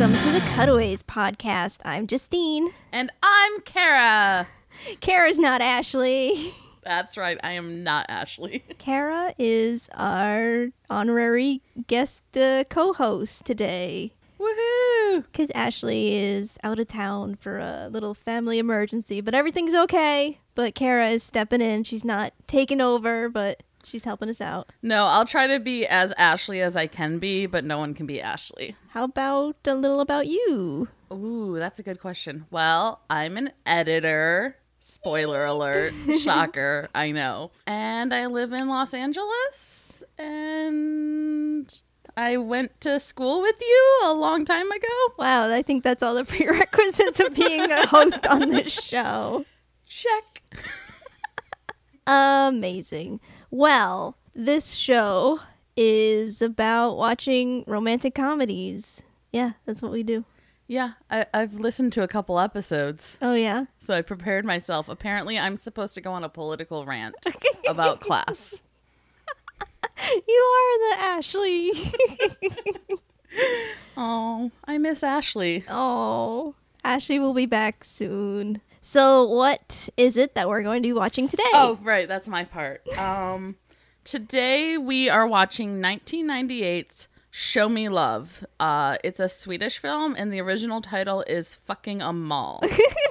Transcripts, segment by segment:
welcome to the Cutaways podcast. I'm Justine. And I'm Cara. Cara's not Ashley. That's right. I am not Ashley. Cara is our honorary guest uh, co host today. Woohoo! Because Ashley is out of town for a little family emergency, but everything's okay. But Cara is stepping in. She's not taking over, but she's helping us out. No, I'll try to be as Ashley as I can be, but no one can be Ashley. How about a little about you? Ooh, that's a good question. Well, I'm an editor. Spoiler alert. Shocker. I know. And I live in Los Angeles. And I went to school with you a long time ago. Wow, I think that's all the prerequisites of being a host on this show. Check. Amazing. Well, this show is about watching romantic comedies. Yeah, that's what we do. Yeah, I, I've listened to a couple episodes. Oh, yeah? So I prepared myself. Apparently, I'm supposed to go on a political rant about class. You are the Ashley. Oh, I miss Ashley. oh, Ashley will be back soon. So, what is it that we're going to be watching today? Oh, right, that's my part. Um, today we are watching 1998's Show Me Love. Uh, it's a Swedish film, and the original title is Fucking Åmål.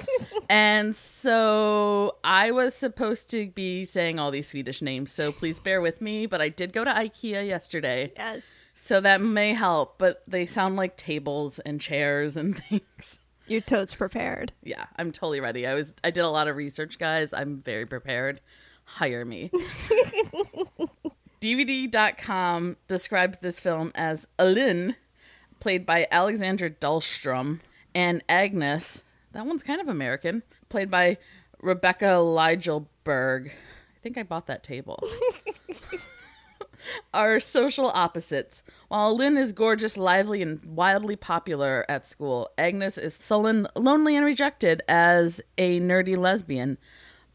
and so I was supposed to be saying all these Swedish names, so please bear with me. But I did go to IKEA yesterday, yes. so that may help. But they sound like tables and chairs and things. You're totes prepared. Yeah, I'm totally ready. I was I did a lot of research, guys. I'm very prepared. Hire me. DVD.com describes this film as Alin, played by Alexandra Dahlstrom, and Agnes, that one's kind of American, played by Rebecka Liljeberg. I think I bought that table. are social opposites. While Lynn is gorgeous, lively, and wildly popular at school, Agnes is sullen, lonely, and rejected as a nerdy lesbian.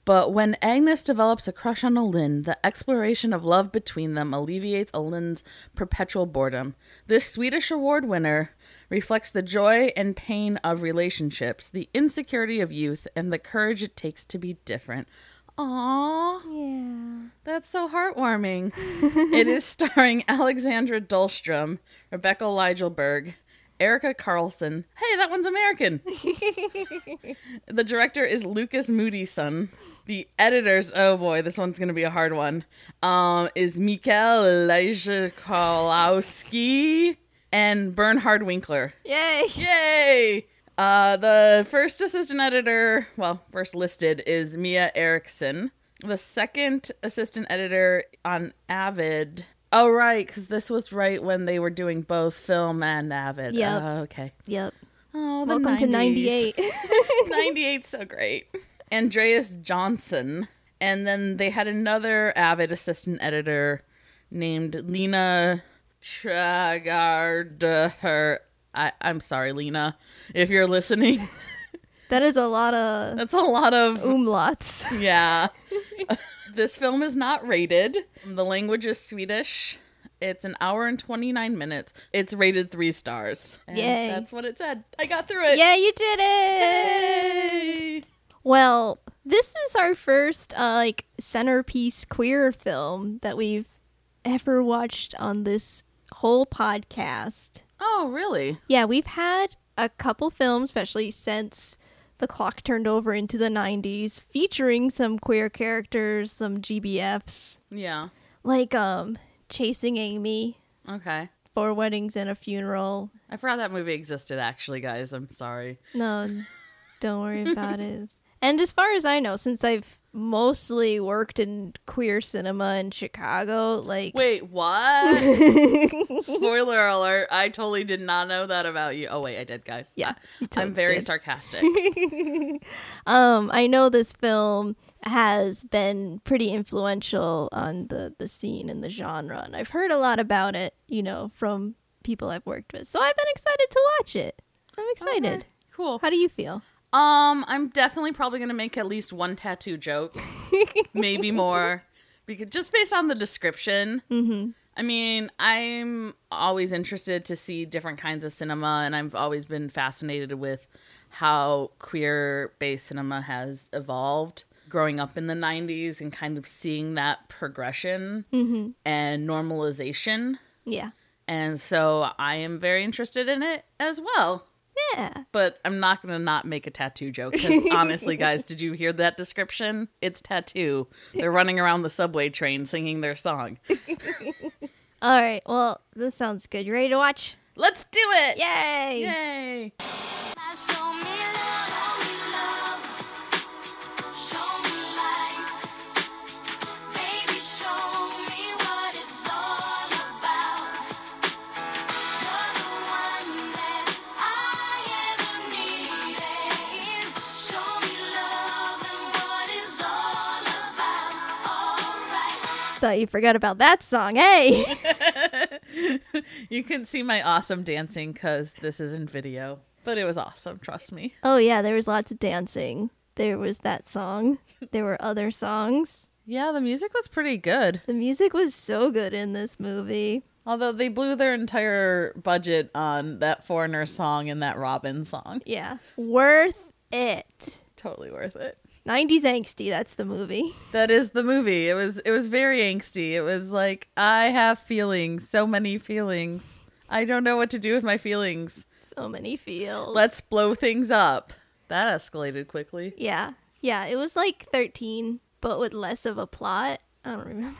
But when Agnes develops a crush on Olin, the exploration of love between them alleviates Olin's perpetual boredom. This Swedish award winner reflects the joy and pain of relationships, the insecurity of youth, and the courage it takes to be different. Aww. Yeah. That's so heartwarming. it is starring Alexandra Dahlstrom, Rebecka Liljeberg, Erica Carlson. Hey, that one's American. the director is Lukas Moodysson. The editors, oh boy, this one's going to be a hard one, um, is Mikael Leszczylowski and Bernhard Winkler. Yay. Yay! Uh, the first assistant editor, well, first listed is Mia Erickson. The second assistant editor on Avid. Oh, right, because this was right when they were doing both film and Avid. Yep. Oh, okay. Yep. Oh, Welcome to 90s. 98. 98's so great. Andreas Johnson. And then they had another Avid assistant editor named Lena Tragarder. I, I'm sorry, Lena, if you're listening. that is a lot of That's a lot of umlauts. yeah. this film is not rated. The language is Swedish. It's an hour and 29 minutes. It's rated three stars. And Yay. That's what it said. I got through it. Yeah, you did it. Yay. Well, this is our first uh, like centerpiece queer film that we've ever watched on this whole podcast. Oh, really? Yeah, we've had a couple films, especially since the clock turned over into the 90s, featuring some queer characters, some GBFs, Yeah. like um Chasing Amy, Okay. Four Weddings and a Funeral. I forgot that movie existed, actually, guys. I'm sorry. No, don't worry about it. And as far as I know, since I've mostly worked in queer cinema in Chicago, like Wait, what? Spoiler alert. I totally did not know that about you. Oh, wait, I did, guys. Yeah, you I'm very did. sarcastic. um, I know this film has been pretty influential on the the scene and the genre, and I've heard a lot about it, you know, from people I've worked with. So I've been excited to watch it. I'm excited. Okay, Cool. How do you feel? Um, I'm definitely probably gonna make at least one t.A.T.u. joke, maybe more, because just based on the description. Mm-hmm. I mean, I'm always interested to see different kinds of cinema, and I've always been fascinated with how queer based cinema has evolved growing up in the 90s and kind of seeing that progression and normalization. Yeah. And so I am very interested in it as well. Yeah. But I'm not going to not make a t.A.T.u. joke because honestly, guys, did you hear that description? It's tattoo. They're running around the subway train singing their song. All right. Well, this sounds good. You ready to watch? Let's do it! Yay! Yay! Thought you forgot about that song. Hey. You can see my awesome dancing because this isn't video. But it was awesome, trust me. oh yeah, there was lots of dancing. There was that song. There were other songs. Yeah, the music was pretty good. The music was so good in this movie. Although they blew their entire budget on that Foreigner song and that Robyn song. Yeah. Worth it. Totally worth it. 90s angsty, that's the movie. That is the movie. It was it was very angsty. It was like I have feelings, so many feelings. I don't know what to do with my feelings. So many feels. Let's blow things up. That escalated quickly. Yeah. Yeah, it was like 13, but with less of a plot. I don't remember.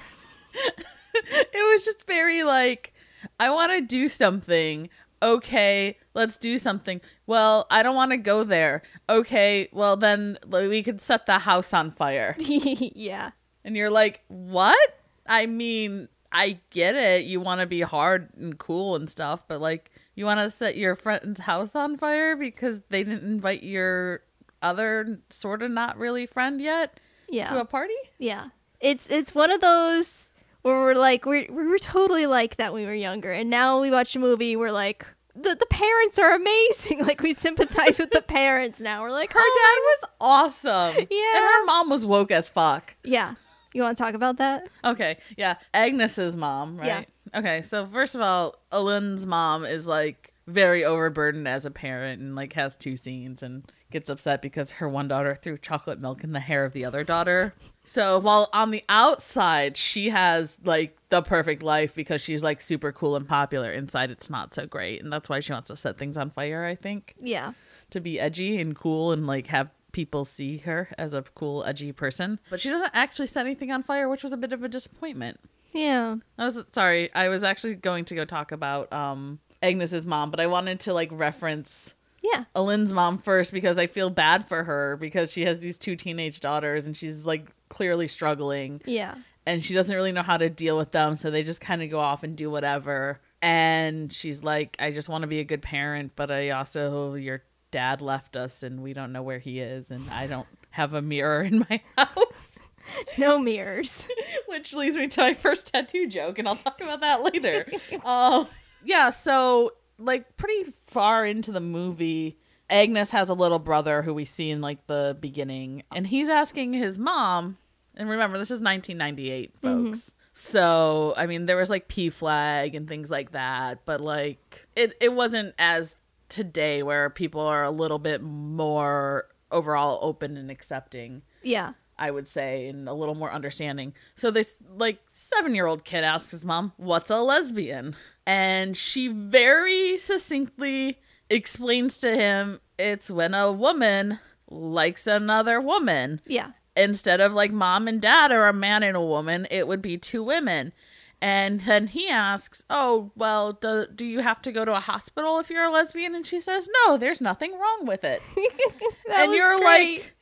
It was just very like I want to do something. Okay, let's do something. Well, I don't want to go there. Okay, well then we could set the house on fire. yeah. And you're like, "What?" I mean, I get it. You want to be hard and cool and stuff, but like you want to set your friend's house on fire because they didn't invite your other sort of not really friend yet Yeah. to a party? Yeah. It's it's one of those where we're like we're we were totally like that when we were younger and now we watch a movie we're like the, the parents are amazing. Like we sympathize with the parents now. We're like Her "Oh, dad was awesome. Yeah. And her mom was woke as fuck. Yeah. You want to talk about that? Okay, yeah. Agnes's mom, right? Yeah. Okay, so first of all, Alin's mom is like very overburdened as a parent and like has two scenes and gets upset because her one daughter threw chocolate milk in the hair of the other daughter. So while on the outside she has like the perfect life because she's like super cool and popular, inside it's not so great. And that's why she wants to set things on fire, I think Yeah. to be edgy and cool and like have people see her as a cool edgy person but she doesn't actually set anything on fire which was a bit of a disappointment Yeah. i was sorry i was actually going to go talk about um agnes's mom but i wanted to like reference Yeah. alin's mom first because i feel bad for her because she has these two teenage daughters and she's like clearly struggling Yeah. and she doesn't really know how to deal with them so they just kind of go off and do whatever and she's like i just want to be a good parent but i also your dad left us and we don't know where he is and i don't have a mirror in my house No mirrors. which leads me to my first t.A.T.u. joke and i'll talk about that later uh, yeah so like pretty far into the movie agnes has a little brother who we see in like the beginning and he's asking his mom and remember this is 1998 mm-hmm. folks so i mean there was like PFLAG and things like that but like it, it wasn't as today where people are a little bit more overall open and accepting Yeah. I would say, and a little more understanding. So this like seven year old kid asks his mom, What's a lesbian? And she very succinctly explains to him it's when a woman likes another woman. Yeah. Instead of like mom and dad or a man and a woman, it would be two women. And then he asks, Oh, well, do, do you have to go to a hospital if you're a lesbian? And she says, No, there's nothing wrong with it. And you're great. like,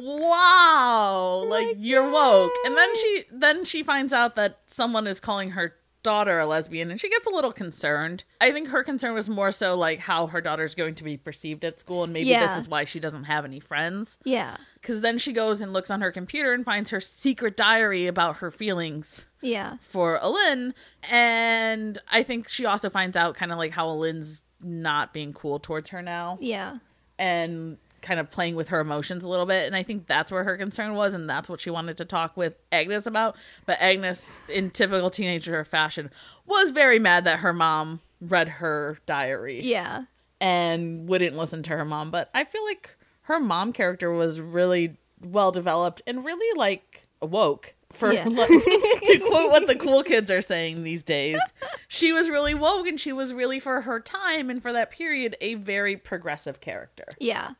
wow like you're woke and then she then she finds out that someone is calling her daughter a lesbian and she gets a little concerned i think her concern was more so like how her daughter's going to be perceived at school and maybe Yeah. this is why she doesn't have any friends Yeah. because then she goes and looks on her computer and finds her secret diary about her feelings Yeah. for Alin. And I think she also finds out kind of like how Alin's not being cool towards her now Yeah. and kind of playing with her emotions a little bit. And I think that's where her concern was, and that's what she wanted to talk with Agnes about. But Agnes, in typical teenager fashion, was very mad that her mom read her diary Yeah. and wouldn't listen to her mom. But I feel like her mom character was really well developed and really like woke. For Yeah. to quote what the cool kids are saying these days, she was really woke and she was really for her time and for that period a very progressive character. Yeah.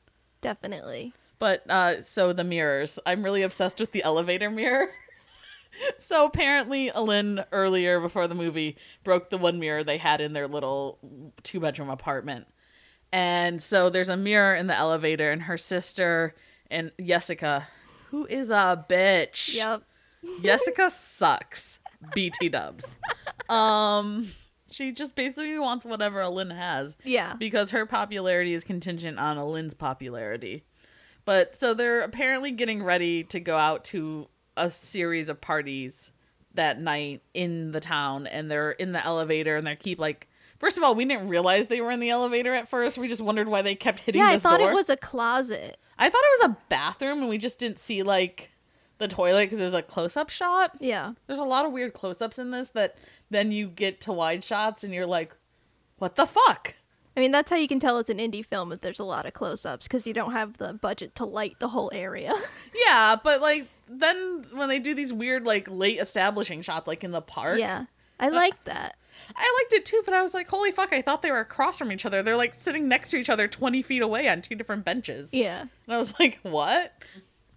Definitely. But uh so the mirrors, I'm really obsessed with the elevator mirror. so apparently Alin earlier before the movie broke the one mirror they had in their little two bedroom apartment. And so there's a mirror in the elevator and her sister and Jessica, who is a bitch. Yep. Jessica sucks. BT dubs. Um she just basically wants whatever Alin has Yeah. because her popularity is contingent on Alin's popularity. But so they're apparently getting ready to go out to a series of parties that night in the town and they're in the elevator and they keep like First of all, we didn't realize they were in the elevator at first. We just wondered why they kept hitting Yeah, I thought door. it was a closet. I thought it was a bathroom and we just didn't see like the toilet because there's a close-up shot. Yeah. There's a lot of weird close-ups in this that then you get to wide shots and you're like, "What the fuck?" I mean, that's how you can tell it's an indie film if there's a lot of close ups because you don't have the budget to light the whole area. Yeah, but like then when they do these weird like late establishing shots like in the park. yeah. I like that. I liked it too, but I was like, holy fuck, I thought they were across from each other. They're like sitting next to each other 20 feet away on two different benches. Yeah. And I was like, what?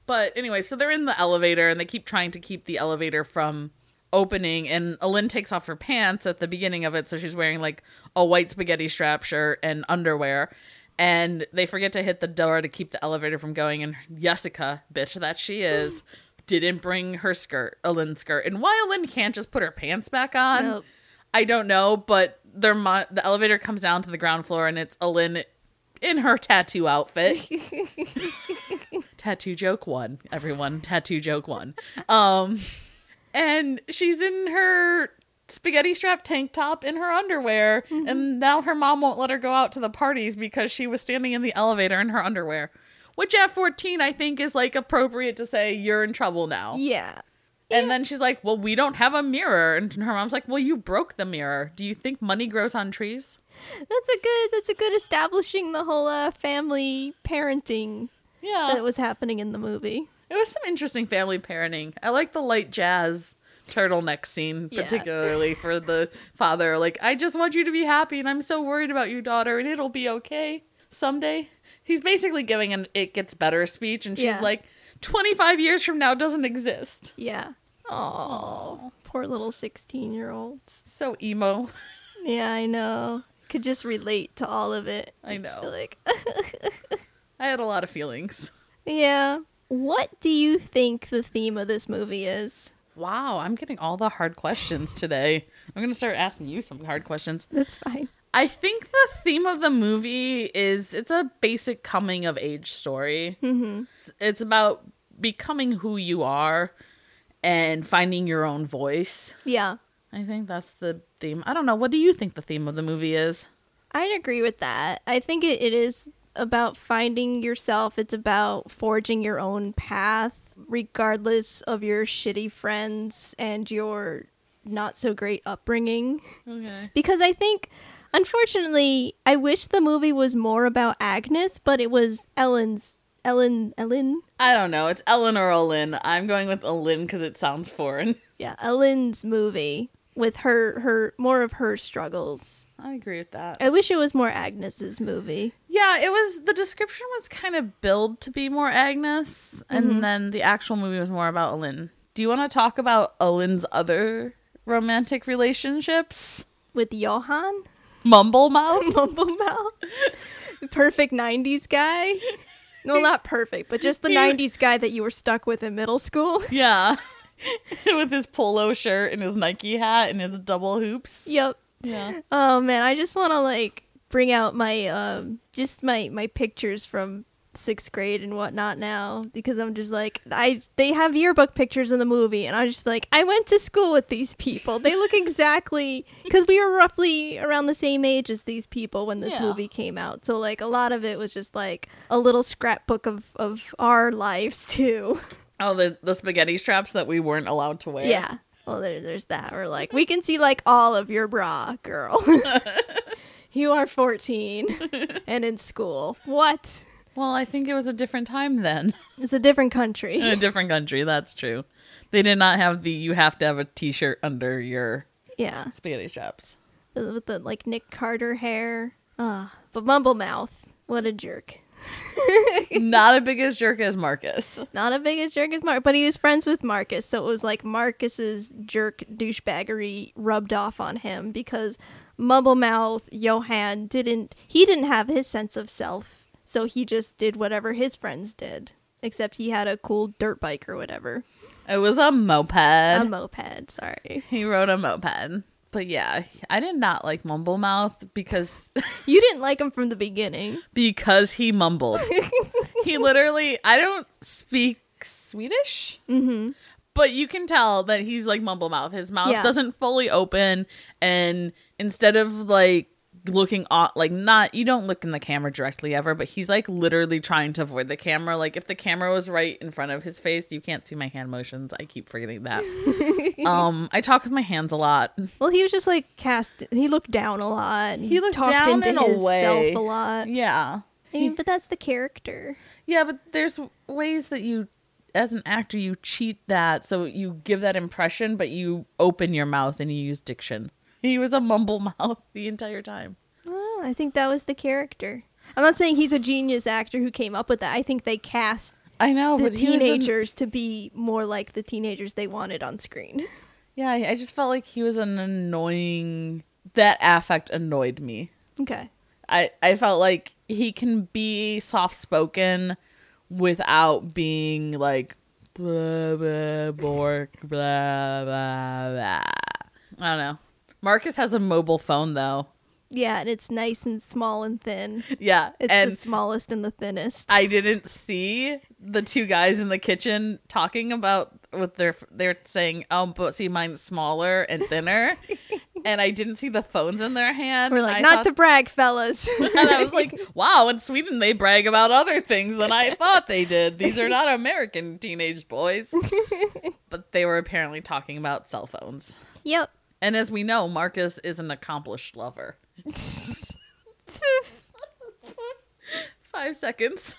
But anyway, so they're in the elevator and they keep trying to keep the elevator from opening. And Alin takes off her pants at the beginning of it. So she's wearing like a white spaghetti strap shirt and underwear. And they forget to hit the door to keep the elevator from going. And Jessica, bitch that she is, didn't bring her skirt, Alin's skirt. And why Alin can't just put her pants back on, Nope. I don't know. But their mo- the elevator comes down to the ground floor and it's Alin in her t.A.T.u. outfit. t.A.T.u. joke one, everyone. t.A.T.u. joke one. Um, and she's in her spaghetti strap tank top in her underwear, and now her mom won't let her go out to the parties because she was standing in the elevator in her underwear. Which at 14, I think is like appropriate to say, you're in trouble now. Yeah. And then she's like, Well, we don't have a mirror. And her mom's like, Well, you broke the mirror. Do you think money grows on trees? That's a good that's a good establishing the whole uh, family parenting Yeah. that was happening in the movie. It was some interesting family parenting. I like the light jazz turtleneck scene, Yeah. particularly for the father. Like, I just want you to be happy, and I'm so worried about you, daughter, and it'll be okay someday. He's basically giving an "it gets better" speech, and she's Yeah. like, "25 years from now doesn't exist." Yeah. Oh, poor little 16 year olds. So emo. Yeah, I know. Could just relate to all of it. I know. Like, I had a lot of feelings. yeah. What do you think the theme of this movie is? Wow, I'm getting all the hard questions today. I'm gonna start asking you some hard questions. That's fine. I think the theme of the movie is it's a basic coming of age story. Mm-hmm. It's about becoming who you are and finding your own voice. Yeah. I think that's the theme. I don't know. What do you think the theme of the movie is? I'd agree with that. I think it, it is about finding yourself. It's about forging your own path, regardless of your shitty friends and your not so great upbringing. Okay. Because I think, unfortunately, I wish the movie was more about Agnes, but it was Ellen's. Ellen, Ellen, I don't know. It's Ellen or Olin. I'm going with Olin because it sounds foreign. yeah, Ellen's movie with her, her more of her struggles. I agree with that. I wish it was more Agnes's movie. Yeah, it was. The description was kind of billed to be more Agnes, and mm-hmm. then the actual movie was more about Olin. Do you want to talk about Olin's other romantic relationships? with Johan, Mumble mouth. Mumble Mouth, perfect '90s guy. No, not perfect, but just the '90s guy that you were stuck with in middle school. yeah, with his polo shirt and his Nike hat and his double hoops. yep. Yeah. Oh man, I just want to like bring out my um just my my pictures from sixth grade and whatnot now because I'm just like I they have yearbook pictures in the movie and I just like I went to school with these people. They look exactly because we were roughly around the same age as these people when this Yeah. movie came out. So like a lot of it was just like a little scrapbook of of our lives too. Oh, the the spaghetti straps that we weren't allowed to wear. Yeah. Well, there, there's that. Or like we can see like all of your bra, girl. you are 14 and in school. What? Well, I think it was a different time then. It's a different In country. a different country, that's true. They did not have the you have to have a t-shirt under your Yeah. spaghetti straps. With the like Nick Carter hair. Ah, but Mumble Mouth, what a jerk. not a big as jerk as Marcus. Not a big as jerk as Mark, but he was friends with Marcus, so it was like Marcus's jerk douchebaggery rubbed off on him because Mumblemouth Johan didn't he didn't have his sense of self, so he just did whatever his friends did. Except he had a cool dirt bike or whatever. It was a moped. A moped, sorry. he rode a moped. But yeah, I did not like Mumblemouth because You didn't like him from the beginning. because he mumbled. he literally I don't speak Swedish. Mm-hmm. But you can tell that he's like mumble mouth. His mouth Yeah. doesn't fully open, and instead of like looking on, like not you don't look in the camera directly ever, but he's like literally trying to avoid the camera. Like if the camera was right in front of his face, you can't see my hand motions. I keep forgetting that. um, I talk with my hands a lot. Well, he was just like cast. He looked down a lot. He looked talked down into in a way. a lot. Yeah, I mean, but that's the character. yeah, but there's ways that you. As an actor, you cheat that, so you give that impression, but you open your mouth and you use diction. He was a mumble mouth the entire time. Oh, I think that was the character. I'm not saying he's a genius actor who came up with that. I think they cast I know, the but he an- teenagers to be more like the teenagers they wanted on screen. yeah, I I just felt like he was an annoying. That affect annoyed me. Okay. I I felt like he can be soft spoken without being like blah blah bork blah blah blah. I don't know. Marcus has a mobile phone though. Yeah, and it's nice and small and thin. Yeah, It's and the smallest and the thinnest. I didn't see the two guys in the kitchen talking about what they're they're saying. Um, but see, mine's smaller and thinner, and I didn't see the phones in their hand. We're like, I not thought- to brag, fellas. and I was like, wow, in Sweden they brag about other things than I thought they did. These are not American teenage boys. but they were apparently talking about cell phones. yep. And as we know, Marcus is an accomplished lover. Five seconds.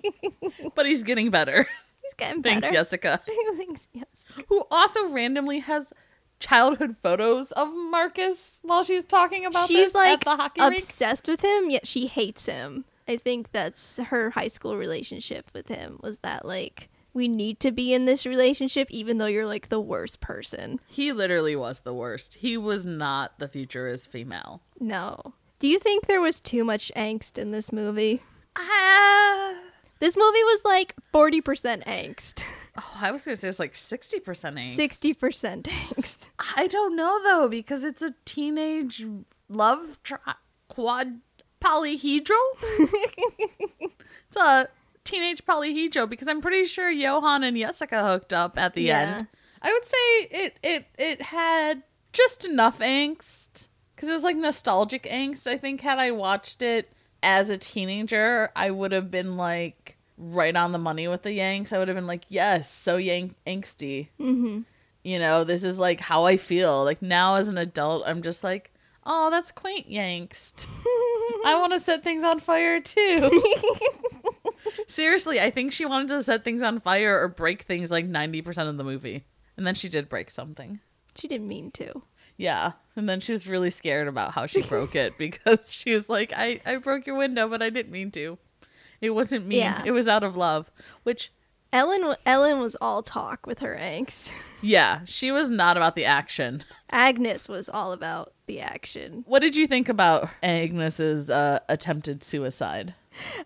but he's getting better. He's getting better. Thanks, Jessica. Thanks, yes. Who also randomly has childhood photos of Marcus while she's talking about She's like hockey rink. obsessed with him, yet she hates him. I think that's her high school relationship with him was that like we need to be in this relationship even though you're like the worst person. He literally was the worst. He was not the futurist female. No. Do you think there was too much angst in this movie? Ah. This movie was like 40% angst. oh, I was gonna say it was like sixty percent angst. 60% angst. I don't know though because it's a teenage love tri- quad polyhedral. it's a teenage polyhedral because I'm pretty sure Johan and Jessica hooked up at the Yeah. end. I would say it it it had just enough angst because it was like nostalgic angst. I think had I watched it as a teenager, I would have been like right on the money with the Yanks. I would have been like, yes, so yank angsty Mhm. you know, this is like how I feel. Like now as an adult, I'm just like, oh, that's quaint Yankst. I want to set things on fire too. Seriously, I think she wanted to set things on fire or break things like 90% of the movie. And then she did break something. She didn't mean to. Yeah. And then she was really scared about how she broke it because she was like, I, I broke your window, but I didn't mean to. It wasn't mean. Yeah. It was out of love. Which, Ellen Ellen was all talk with her angst. yeah, she was not about the action. Agnes was all about the action. What did you think about Agnes's uh, attempted suicide?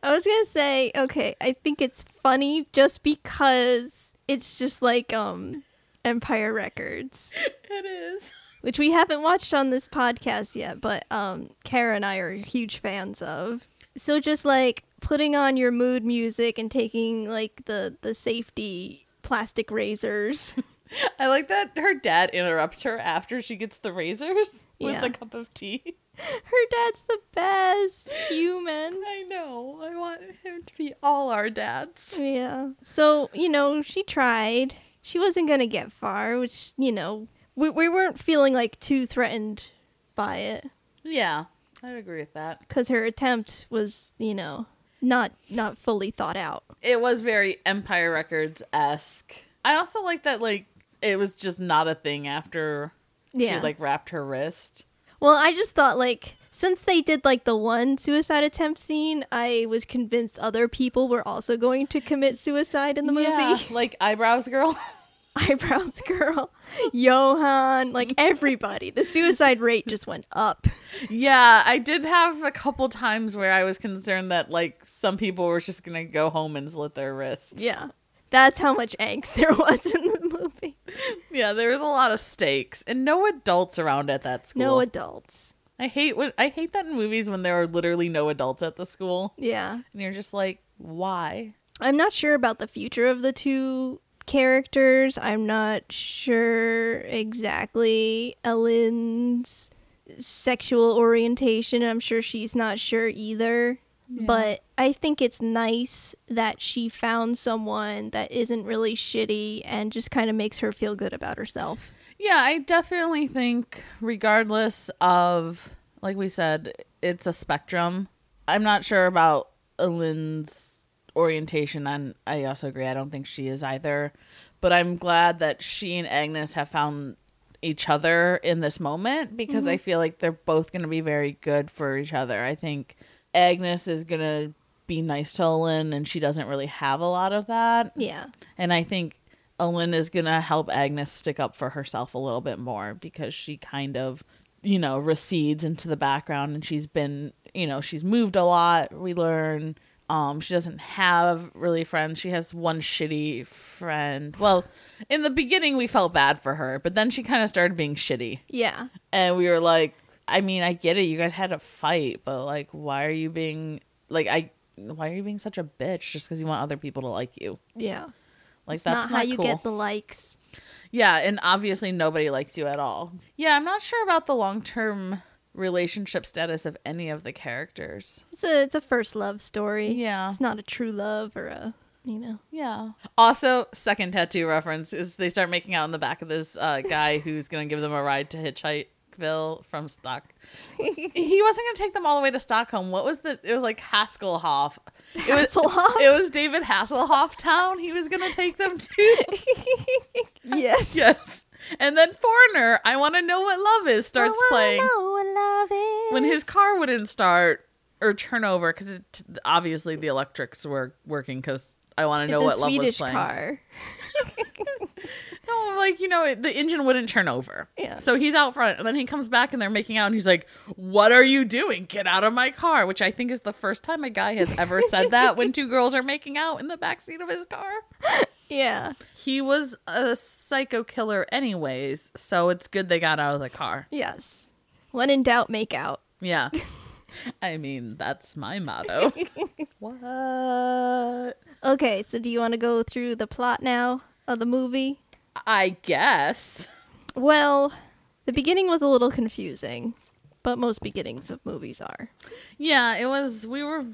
I was gonna say, okay, I think it's funny just because it's just like um Empire Records, It is. which we haven't watched on this podcast yet, but um Cara and I are huge fans of. So just like putting on your mood music and taking like the the safety plastic razors. I like that her dad interrupts her after she gets the razors with Yeah. a cup of tea. Her dad's the best human. I know. I want him to be all our dads. Yeah. So, you know, she tried. She wasn't going to get far, which, you know, we, we weren't feeling like too threatened by it Yeah, I'd agree with that. because her attempt was, you know, not not fully thought out. It was very Empire Records esque. I also like that like it was just not a thing after Yeah. she like wrapped her wrist. Well, I just thought like since they did like the one suicide attempt scene, I was convinced other people were also going to commit suicide in the movie. Yeah, like eyebrows girl. Eyebrows girl, Johan, like everybody. The suicide rate just went up. yeah, I did have a couple times where I was concerned that like some people were just gonna go home and slit their wrists. Yeah. That's how much angst there was in the movie. Yeah, there was a lot of stakes and no adults around at that school. No adults. I hate when I hate that in movies when there are literally no adults at the school Yeah. and you're just like, why? I'm not sure about the future of the two characters. I'm not sure exactly Ellen's sexual orientation. I'm sure she's not sure either. But I think it's nice that she found someone that isn't really shitty and just kind of makes her feel good about herself. Yeah, I definitely think, regardless of, like we said, it's a spectrum. I'm not sure about Lynn's orientation, and I also agree. I don't think she is either. But I'm glad that she and Agnes have found each other in this moment because I mm-hmm. feel like they're both going to be very good for each other. I think Agnes is going to be nice to Lynn, and she doesn't really have a lot of that. Yeah. And I think Ellen is going to help Agnes stick up for herself a little bit more because she kind of, you know, recedes into the background and she's been, you know, she's moved a lot, we learn. Um, she doesn't have really friends. She has one shitty friend. Well, in the beginning we felt bad for her, but then she kind of started being shitty. Yeah. And we were like, I mean, I get it. You guys had a fight, but like why are you being like I why are you being such a bitch just cuz you want other people to like you? Yeah. Like It's that's not how you get the likes. Yeah, and obviously nobody likes you at all. Yeah, I'm not sure about the long term relationship status of any of the characters. It's a it's a first love story. Yeah. It's not a true love or a you know. Yeah. Also, second t.A.T.u. reference is they start making out in the back of this uh, guy who's going to give them a ride to Hitchhikeville from Stock. he wasn't going to take them all the way to Stockholm. What was the? It was like Hasselhoff. It was, Hasselhoff? It was David Hasselhoff town. He was going to take them to. Yes. yes. And then Foreigner, I want to know what love is, starts playing. love is. when his car wouldn't start or turn over because obviously the electrics were working because I want to know what love was playing. car. No, like you know, it- the engine wouldn't turn over. Yeah. So he's out front, and then he comes back, and they're making out, and he's like, "What are you doing? Get out of my car!" Which I think is the first time a guy has ever said that when two girls are making out in the back seat of his car. Yeah. He was a psycho killer, anyways, so it's good they got out of the car. Yes. When in doubt, make out. Yeah. I mean, that's my motto. what? Okay, so do you want to go through the plot now of the movie? I guess. Well, the beginning was a little confusing, but most beginnings of movies are. Yeah, it was. We were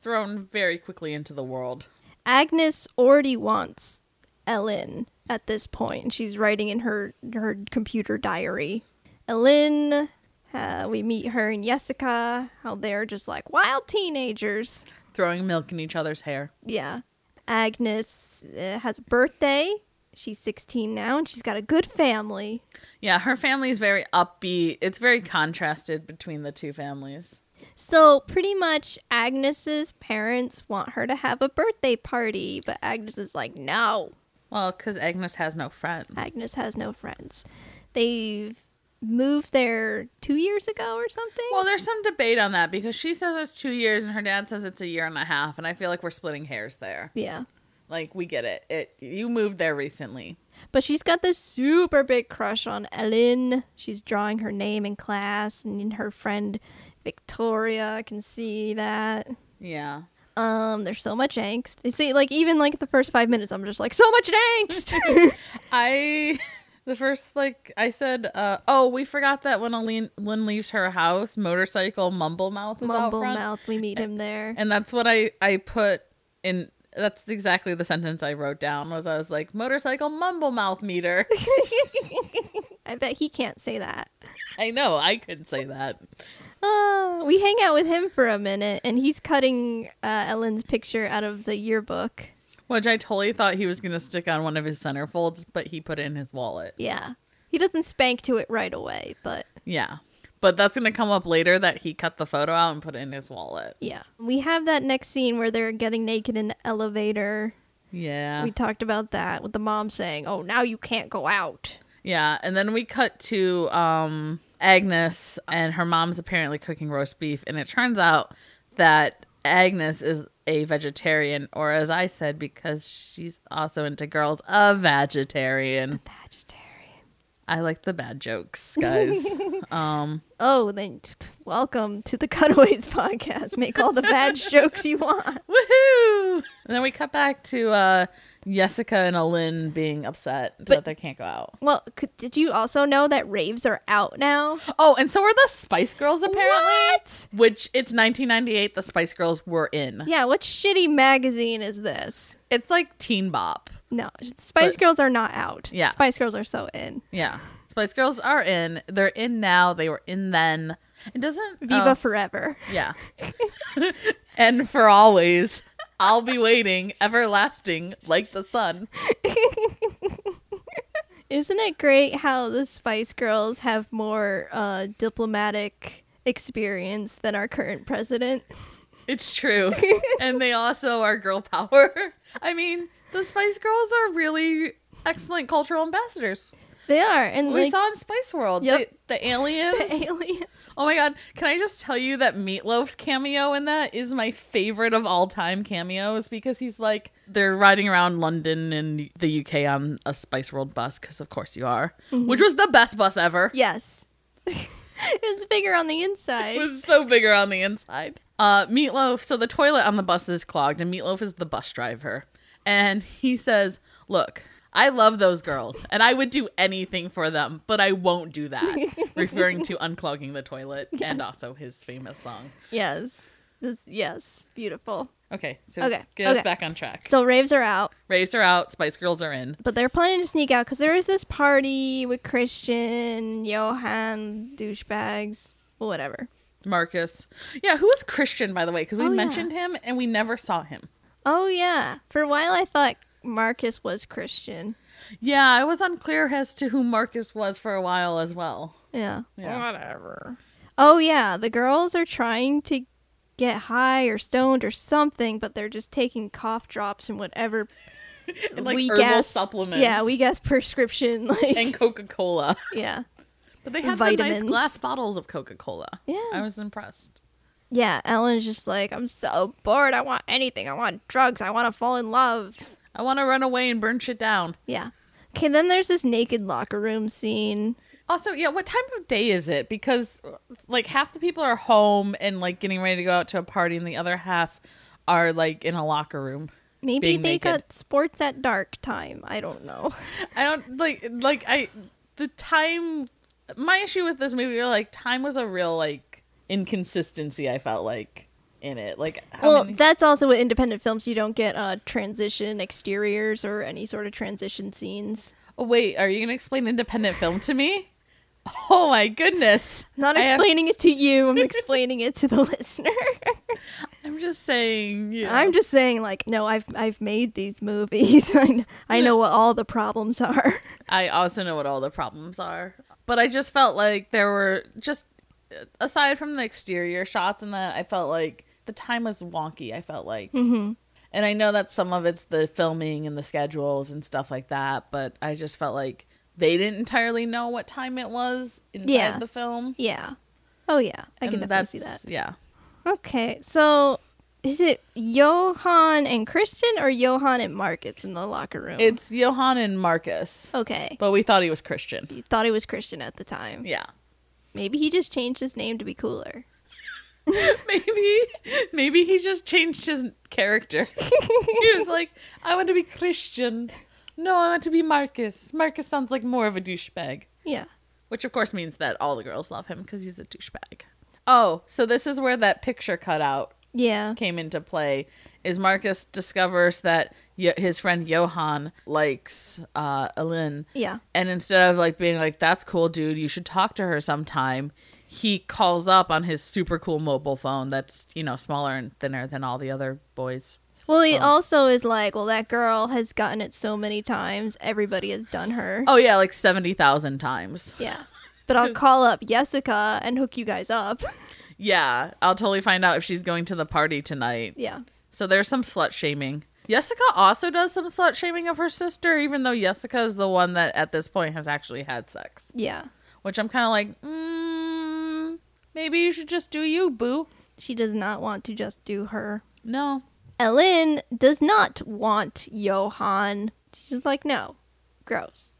thrown very quickly into the world. Agnes already wants Ellen at this point, she's writing in her her computer diary. Ellen, uh, we meet her and Jessica, how they're just like wild teenagers. Throwing milk in each other's hair. Yeah. Agnes uh, has a birthday. She's 16 now, and she's got a good family. Yeah, her family is very upbeat. It's very contrasted between the two families. So, pretty much, Agnes's parents want her to have a birthday party, but Agnes is like, no. Well, because Agnes has no friends. Agnes has no friends. They've moved there two years ago or something. well, there's some debate on that because she says it's two years and her dad says it's a year and a half, and I feel like we're splitting hairs there. yeah. Like we get it. It you moved there recently. But she's got this super big crush on Ellen. She's drawing her name in class, and her friend Victoria can see that. Yeah. Um, there's so much angst. You see, like even like the first five minutes, I'm just like so much angst. I the first like I said, uh oh, we forgot that when Aline Lynn leaves her house, motorcycle mumble mouth is out Mumble front. mouth. We meet him there. And that's what I I put in that's exactly the sentence I wrote down was I was like motorcycle mumble mouth meter. I bet he can't say that. I know, I couldn't say that. Uh, we hang out with him for a minute, and he's cutting uh, Ellen's picture out of the yearbook. Which I totally thought he was gonna stick on one of his centerfolds, but he put it in his wallet. Yeah, he doesn't spank to it right away, but Yeah. But that's gonna come up later that he cut the photo out and put it in his wallet. yeah, we have that next scene where they're getting naked in the elevator. Yeah. We talked about that with the mom saying, "Oh, now you can't go out." Yeah, and then we cut to um Agnes and her mom's apparently cooking roast beef and it turns out that Agnes is a vegetarian or as I said because she's also into girls a vegetarian. Vegetarian. I like the bad jokes, guys. um Oh, then welcome to the Cutaways podcast. Make all the bad jokes you want. woohoo! And then we cut back to uh Jessica and Alin being upset But- that they can't go out. Well, could, did you also know that raves are out now? Oh, and so are the Spice Girls apparently. What? Which it's 1998 the Spice Girls were in. Yeah, what shitty magazine is this? It's like Teen Bop. No, Spice But- Girls are not out. Yeah. Spice Girls are so in. Yeah. Spice Girls are in. They're in now. They were in then. It doesn't. Viva oh, forever. yeah. and for always. I'll be waiting, everlasting, like the sun. Isn't it great how the Spice Girls have more uh, diplomatic experience than our current president? It's true. and they also are girl power. I mean, the Spice Girls are really excellent cultural ambassadors. They are, and we like saw in Spice World. Yep. The, the aliens. the alien. Oh my god, can I just tell you that Meatloaf's cameo in that is my favorite of all time cameos because he's like they're riding around London and the UK on a Spice World bus cuz of course you are, which was the best bus ever. Yes, it was bigger on the inside. It was so bigger on the inside. Uh Meatloaf, so the toilet on the bus is clogged and Meatloaf is the bus driver. And he says, "Look, I love those girls and I would do anything for them, but I won't do that." referring to unclogging the toilet and also his famous song. yes, this yes, beautiful. Okay, so Okay, get us back on track. So raves are out, Raves are out, Spice Girls are in. but they're planning to sneak out because there is this party with Christian, Johan, douchebags, whatever. Marcus. Yeah, who is Christian, by the way? Because we Oh, yeah. mentioned him and we never saw him. Oh yeah, for a while I thought Marcus was Christian. Yeah, I was unclear as to who Marcus was for a while as well. Yeah. Yeah. Whatever. Oh yeah, the girls are trying to get high or stoned or something, but they're just taking cough drops and whatever And like we herbal guess supplements. Yeah, we guess prescription like and Coca Cola. yeah. But they have the nice glass bottles of Coca Cola. Yeah. I was impressed. Yeah, Ellen's just like, I'm so bored. I want anything. I want drugs. I want to fall in love. I want to run away and burn shit down. Yeah. Okay, then there's this naked locker room scene. Also, yeah, what time of day is it? Because like half the people are home and like getting ready to go out to a party, and the other half are like in a locker room. Maybe they naked. got sports at dark time. I don't know. I don't like like I the time. My issue with this movie, like time was a real like inconsistency. I felt like in it, like how well, many- that's also with independent films. You don't get uh, transition exteriors or any sort of transition scenes. oh wait, are you gonna explain independent film to me? Oh my goodness! Not I have- explaining it to you. I'm explaining it to the listener. I'm just saying. Yeah. I'm just saying, like, no, I've I've made these movies. I, I know what all the problems are. I also know what all the problems are, but I just felt like there were just aside from the exterior shots and that I felt like the time was wonky. I felt like, hmm and I know that some of it's the filming and the schedules and stuff like that, but I just felt like they didn't entirely know what time it was inside Yeah. the film. Yeah. Oh yeah, I can definitely see that. Yeah, Okay, so is it Johan and Christian or Johan and Marcus in the locker room? it's Johan and Marcus, okay. but we thought he was Christian. You thought he was Christian at the time. Yeah, Maybe he just changed his name to be cooler. maybe maybe he just changed his character. he was like, I want to be Christian. No, I want to be Marcus. Marcus sounds like more of a douchebag. Yeah. Which of course means that all the girls love him because he's a douchebag. Oh, so this is where that picture cutout Yeah. came into play. Is Marcus discovers that his friend Johan likes uh, Elin, Yeah. and instead of like being like, "That's cool, dude. You should talk to her sometime," he calls up on his super cool mobile phone that's you know smaller and thinner than all the other boys. Well, he phones. also is like, well, that girl has gotten it so many times. Everybody has done her. Oh yeah, like seventy thousand times. Yeah. But I'll call up Jessica and hook you guys up. Yeah, I'll totally find out if she's going to the party tonight. yeah. So there's some slut shaming. Jessica also does some slut shaming of her sister, even though Jessica is the one that at this point has actually had sex. Yeah. Which I'm kind of like, mm, maybe you should just do you, boo. She does not want to just do her. No. Ellen does not want Johann. She's like, no, gross.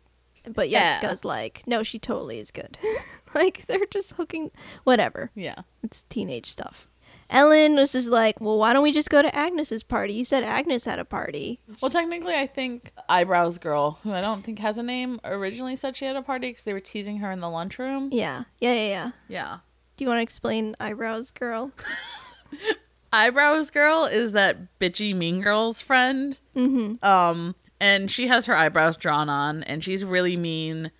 But Yeah. Jessica's like, no, she totally is good. like, they're just hooking. Whatever. Yeah. It's teenage stuff. Ellen was just like, well, why don't we just go to Agnes's party? You said Agnes had a party. Well, technically, I think Eyebrows Girl, who I don't think has a name, originally said she had a party because they were teasing her in the lunchroom. Yeah. Yeah, yeah, yeah. Yeah. Do you want to explain Eyebrows Girl? Eyebrows Girl is that bitchy Mean Girls friend. Mm-hmm. Um, and she has her eyebrows drawn on, and she's really mean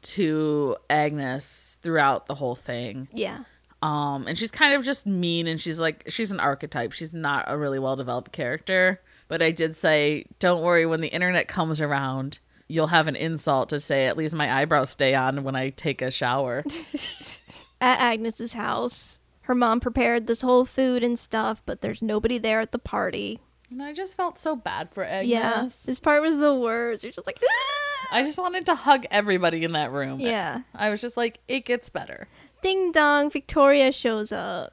to Agnes throughout the whole thing. Yeah. Um, and she's kind of just mean, and she's like she's an archetype. She's not a really well developed character. But I did say, don't worry, when the internet comes around, you'll have an insult to say. At least my eyebrows stay on when I take a shower. At Agnes's house, her mom prepared this whole food and stuff, but there's nobody there at the party. and I just felt so bad for Agnes. Yeah. This part was the worst. You're just like, "Ah!" I just wanted to hug everybody in that room. yeah. I was just like, it gets better. Ding dong, Victoria shows up.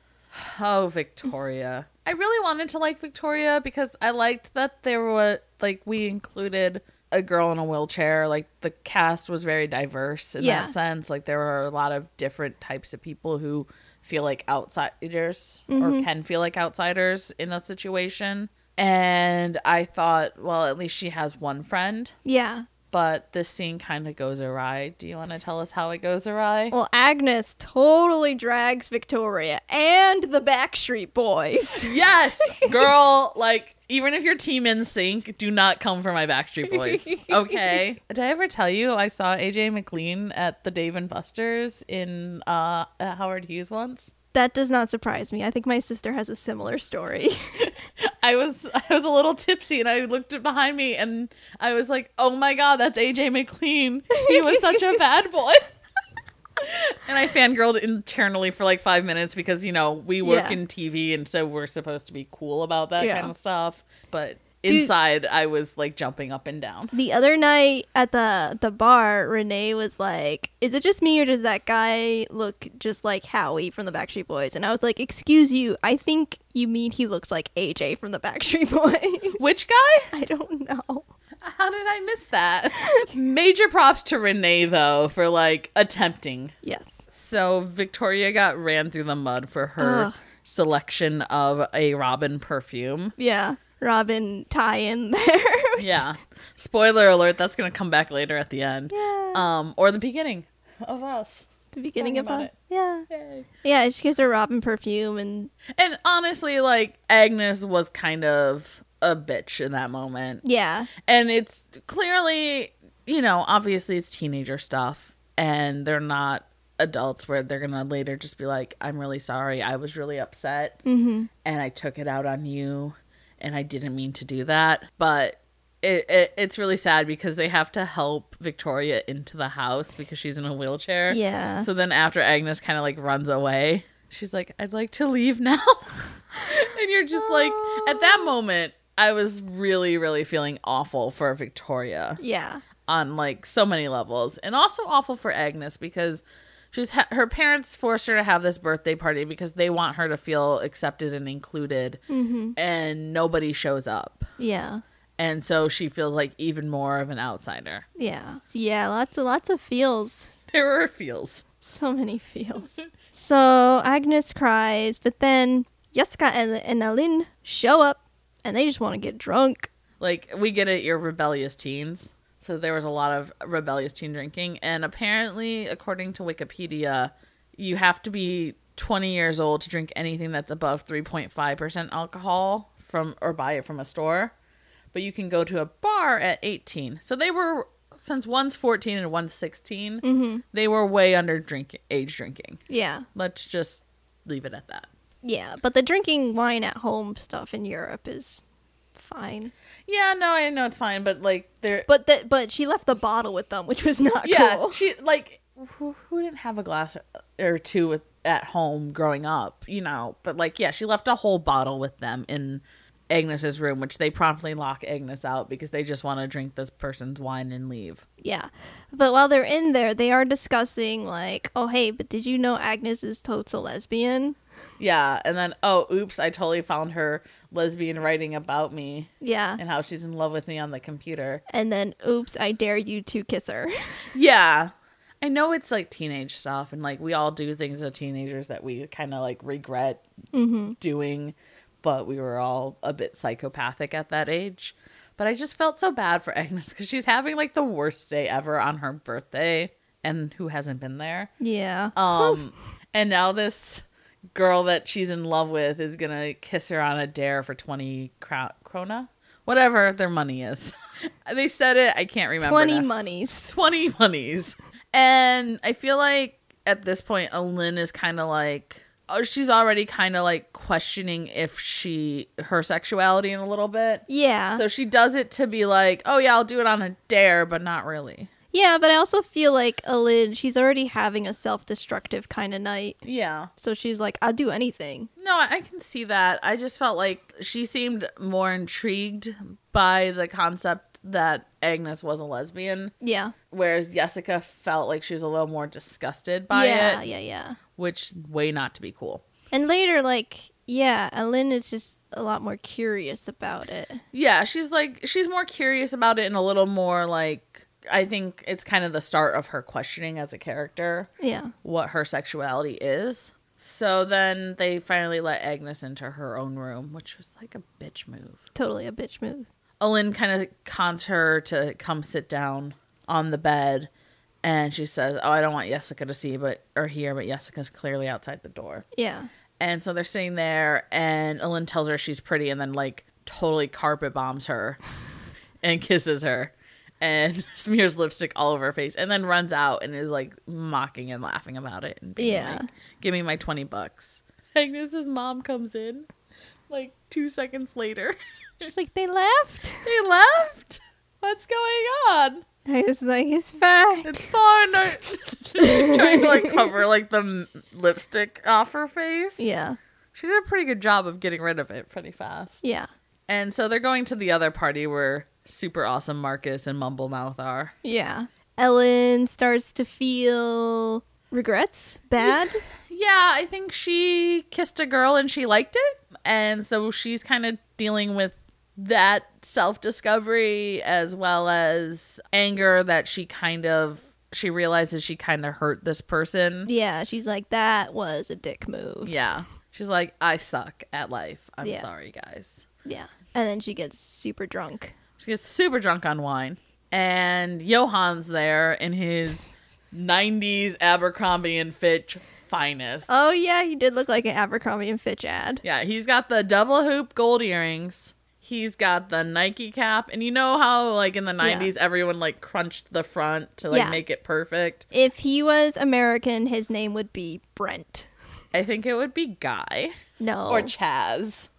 Oh, Victoria. I really wanted to like Victoria because I liked that there were like we included a girl in a wheelchair. Like the cast was very diverse in Yeah. that sense. Like there were a lot of different types of people who feel like outsiders or mm-hmm. can feel like outsiders in a situation. And I thought, well, at least she has one friend. Yeah. But this scene kind of goes awry. Do you want to tell us how it goes awry? Well, Agnes totally drags Victoria and the Backstreet Boys. Yes, girl. Like, even if your team NSYNC, do not come for my Backstreet Boys. Okay. Did I ever tell you I saw AJ McLean at the Dave and Buster's in uh, at Howard Hughes once? That does not surprise me. I think my sister has a similar story. I was I was a little tipsy and I looked behind me and I was like, "Oh my god, that's AJ McLean. He was such a bad boy." and I fangirled internally for like five minutes because you know we work Yeah. in TV and so we're supposed to be cool about that Yeah. kind of stuff. But Dude- inside, I was like jumping up and down. the other night at the the bar, Renee was like, "Is it just me or does that guy look just like Howie from the Backstreet Boys?" And I was like, "Excuse you, I think you mean he looks like AJ from the Backstreet Boys." Which guy? I don't know. How did I miss that? Major props to Renee though for like attempting. Yes. So Victoria got ran through the mud for her Ugh. selection of a Robyn perfume. Yeah. Robyn tie in there. Yeah. Spoiler alert, that's going to come back later at the end. yeah. Um or the beginning of us. the beginning of it. Yeah. Yay. Yeah, she gives her Robyn perfume and And honestly, like Agnes was kind of a bitch in that moment. yeah. And it's clearly, you know, obviously it's teenager stuff and they're not adults where they're going to later just be like, I'm really sorry. I was really upset Mhm. and I took it out on you and I didn't mean to do that. But it, it it's really sad because they have to help Victoria into the house because she's in a wheelchair. Yeah. So then after Agnes kind of like runs away, she's like, I'd like to leave now. and you're just like, at that moment, I was really, really feeling awful for Victoria yeah. on like so many levels, and also awful for Agnes because she's ha- her parents forced her to have this birthday party because they want her to feel accepted and included, Mhm. and nobody shows up, Yeah. and so she feels like even more of an outsider. Yeah. Yeah, lots of lots of feels. There were feels. So many feels. so Agnes cries, but then Jessica and, and Elin show up and they just want to get drunk. Like we get it, you're rebellious teens. So there was a lot of rebellious teen drinking, and apparently, according to Wikipedia, you have to be 20 years old to drink anything that's above 3.5% alcohol from or buy it from a store. But you can go to a bar at 18. So they were since one's 14 and one's 16, Mm-hmm. they were way under drink age drinking. Yeah. Let's just leave it at that. Yeah, but the drinking wine at home stuff in Europe is fine. Yeah, no, I know it's fine, but like there But that but she left the bottle with them, which was not yeah, cool. she like who who didn't have a glass or two with, at home growing up, you know? But like, yeah, she left a whole bottle with them in Agnes's room, which they promptly lock Agnes out because they just want to drink this person's wine and leave. Yeah. But while they're in there, they are discussing like, "Oh, hey, but did you know Agnes is total lesbian?" Yeah, and then oh, oops, I totally found her lesbian writing about me Yeah. and how she's in love with me on the computer. And then, "Oops, I dare you to kiss her." Yeah. I know it's like teenage stuff and like we all do things as teenagers that we kind of like regret mm-hmm. doing, but we were all a bit psychopathic at that age. But I just felt so bad for Agnes because she's having like the worst day ever on her birthday, and who hasn't been there? Yeah. Um, and now this girl that she's in love with is gonna kiss her on a dare for twenty cro- krona, whatever their money is. they said it. I can't remember. 20 now. monies. 20 monies. And I feel like at this point, Elin is kind of like, oh, she's already kind of like questioning if she, her sexuality in a little bit. Yeah. So she does it to be like, oh yeah, I'll do it on a dare, but not really. Yeah, but I also feel like Elin, she's already having a self-destructive kind of night. Yeah. So she's like, "I'll do anything." No, I can see that. I just felt like she seemed more intrigued by the concept that Agnes was a lesbian, Yeah. whereas Jessica felt like she was a little more disgusted by yeah, it, Yeah, yeah, yeah. which way not to be cool. And later like, yeah, Elin is just a lot more curious about it. Yeah, she's like she's more curious about it and a little more like I think it's kind of the start of her questioning as a character Yeah. what her sexuality is. So then they finally let Agnes into her own room, which was like a bitch move. Totally a bitch move. Elin kind of cons her to come sit down on the bed and she says, "Oh, I don't want Jessica to see but or hear, but Jessica's clearly outside the door." Yeah. And so they're sitting there, and Ellen tells her she's pretty, and then like totally carpet bombs her and kisses her and smears lipstick all over her face, and then runs out and is like mocking and laughing about it and being Yeah. like, "Give me my twenty bucks." Agnes's mom comes in like two seconds later. She's like, "They left." they left. What's going on? I was like, "It's fine." It's fine. I- trying to like cover like the m- lipstick off her face. Yeah. She did a pretty good job of getting rid of it pretty fast. Yeah. And so they're going to the other party where super awesome Marcus and Mumblemouth are. Yeah. Ellen starts to feel regrets, bad. Yeah, I think she kissed a girl and she liked it. And so she's kind of dealing with that self discovery as well as anger that she kind of she realizes she kind of hurt this person. Yeah, she's like, that was a dick move. Yeah. She's like, I suck at life. I'm Yeah. sorry, guys. Yeah. And then she gets super drunk. She gets super drunk on wine. And Johan's there in his 90s Abercrombie and Fitch finest. Oh yeah, he did look like an Abercrombie and Fitch ad. Yeah, he's got the double hoop gold earrings. He's got the Nike cap. And you know how, like, in the 90s, everyone, like, crunched the front to, like, Yeah. make it perfect? If he was American, his name would be Brent. I think it would be Guy No. or Chaz.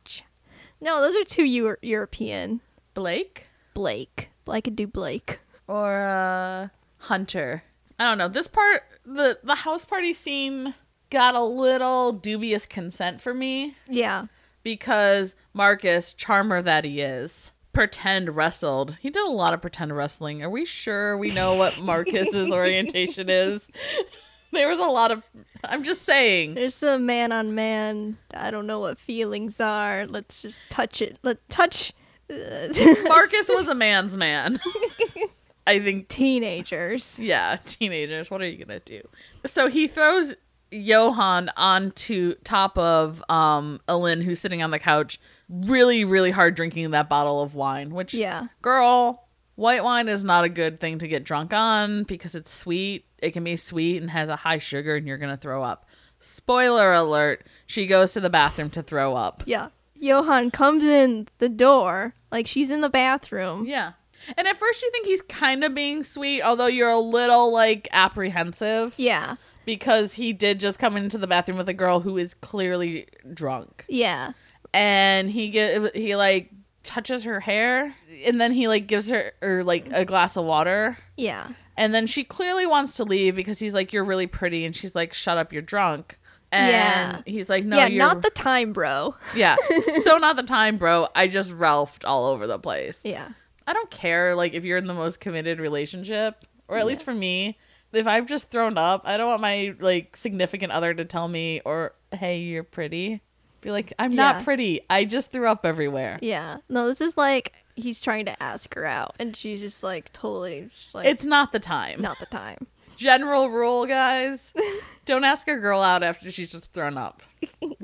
no, those are two Euro- European. Blake? Blake. I could do Blake. or uh hunter i don't know this part the the house party scene got a little dubious consent for me Yeah. because marcus charmer that he is pretend wrestled he did a lot of pretend wrestling are we sure we know what marcus's orientation is there was a lot of i'm just saying There's some man on man. I don't know what feelings are. Let's just touch it. Let touch. marcus was a man's man I think Teenagers. yeah, teenagers, what are you gonna do? So he throws Johan onto top of um Elin who's sitting on the couch, really, really hard drinking that bottle of wine, which Yeah. girl, white wine is not a good thing to get drunk on because it's sweet. It can be sweet and has a high sugar and you're gonna throw up. Spoiler alert, she goes to the bathroom to throw up. Yeah. Johan comes in the door like she's in the bathroom. Yeah. And at first you think he's kind of being sweet, although you're a little like apprehensive. Yeah. because he did just come into the bathroom with a girl who is clearly drunk Yeah. and he get he like touches her hair and then he like gives her or like a glass of water Yeah. and then she clearly wants to leave because he's like you're really pretty and she's like shut up you're drunk and Yeah. he's like no yeah, you're not the time, bro. yeah so not the time bro i just ralphed all over the place Yeah. I don't care like if you're in the most committed relationship, or at least for me, if I've just thrown up, I don't want my like significant other to tell me or hey, you're pretty. Be like, I'm not Yeah. pretty. I just threw up everywhere. Yeah. No, this is like he's trying to ask her out and she's just like totally just like It's not the time. not the time. General rule, guys. don't ask a girl out after she's just thrown up.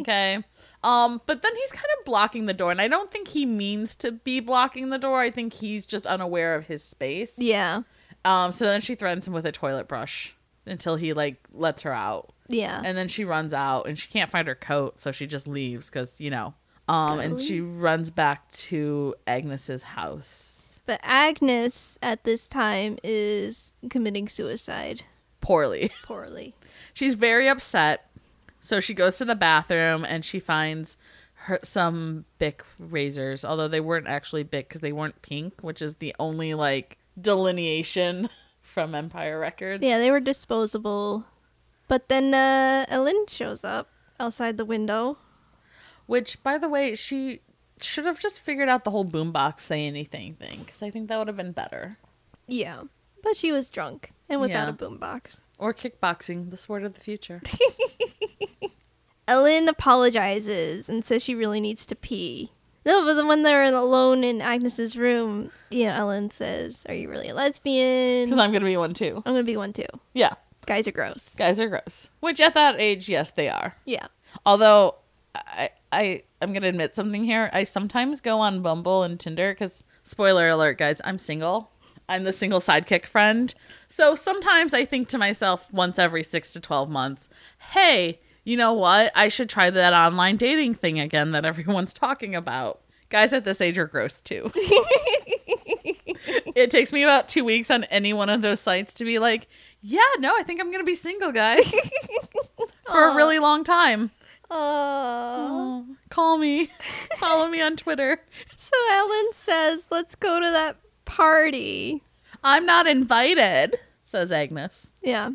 Okay? Um, but then he's kind of blocking the door, and I don't think he means to be blocking the door. I think he's just unaware of his space. Yeah. Um, so then she threatens him with a toilet brush until he like lets her out. Yeah. And then she runs out and she can't find her coat, so she just leaves because, you know. Um, and she runs back to Agnes's house but Agnes at this time is committing suicide poorly. poorly. She's very upset. So she goes to the bathroom and she finds her some Bic razors, although they weren't actually Bic because they weren't pink, which is the only like delineation from Empire Records. Yeah, they were disposable. But then uh Ellen shows up outside the window. Which, by the way, she should have just figured out the whole boombox say anything thing because I think that would have been better. Yeah. But she was drunk and without Yeah. a boombox. Or kickboxing, the sport of the future. Ellen apologizes and says she really needs to pee. No, but then when they're alone in Agnes's room, you know, Ellen says, "Are you really a lesbian?" Because I'm going to be one too. I'm gonna be one too. Yeah, Guys are gross. guys are gross. Which at that age, yes, they are. Yeah. Although, I, I, I'm going to admit something here. I sometimes go on Bumble and Tinder because, spoiler alert, guys, I'm single. I'm the single sidekick friend. So sometimes I think to myself once every six to 12 months, hey, you know what? I should try that online dating thing again that everyone's talking about. Guys at this age are gross too. it takes me about two weeks on any one of those sites to be like, yeah, no, I think I'm going to be single, guys. For a really long time. Oh. Call me. Follow me on Twitter. So Ellen says, "Let's go to that party." I'm not invited, says Agnes. Yeah.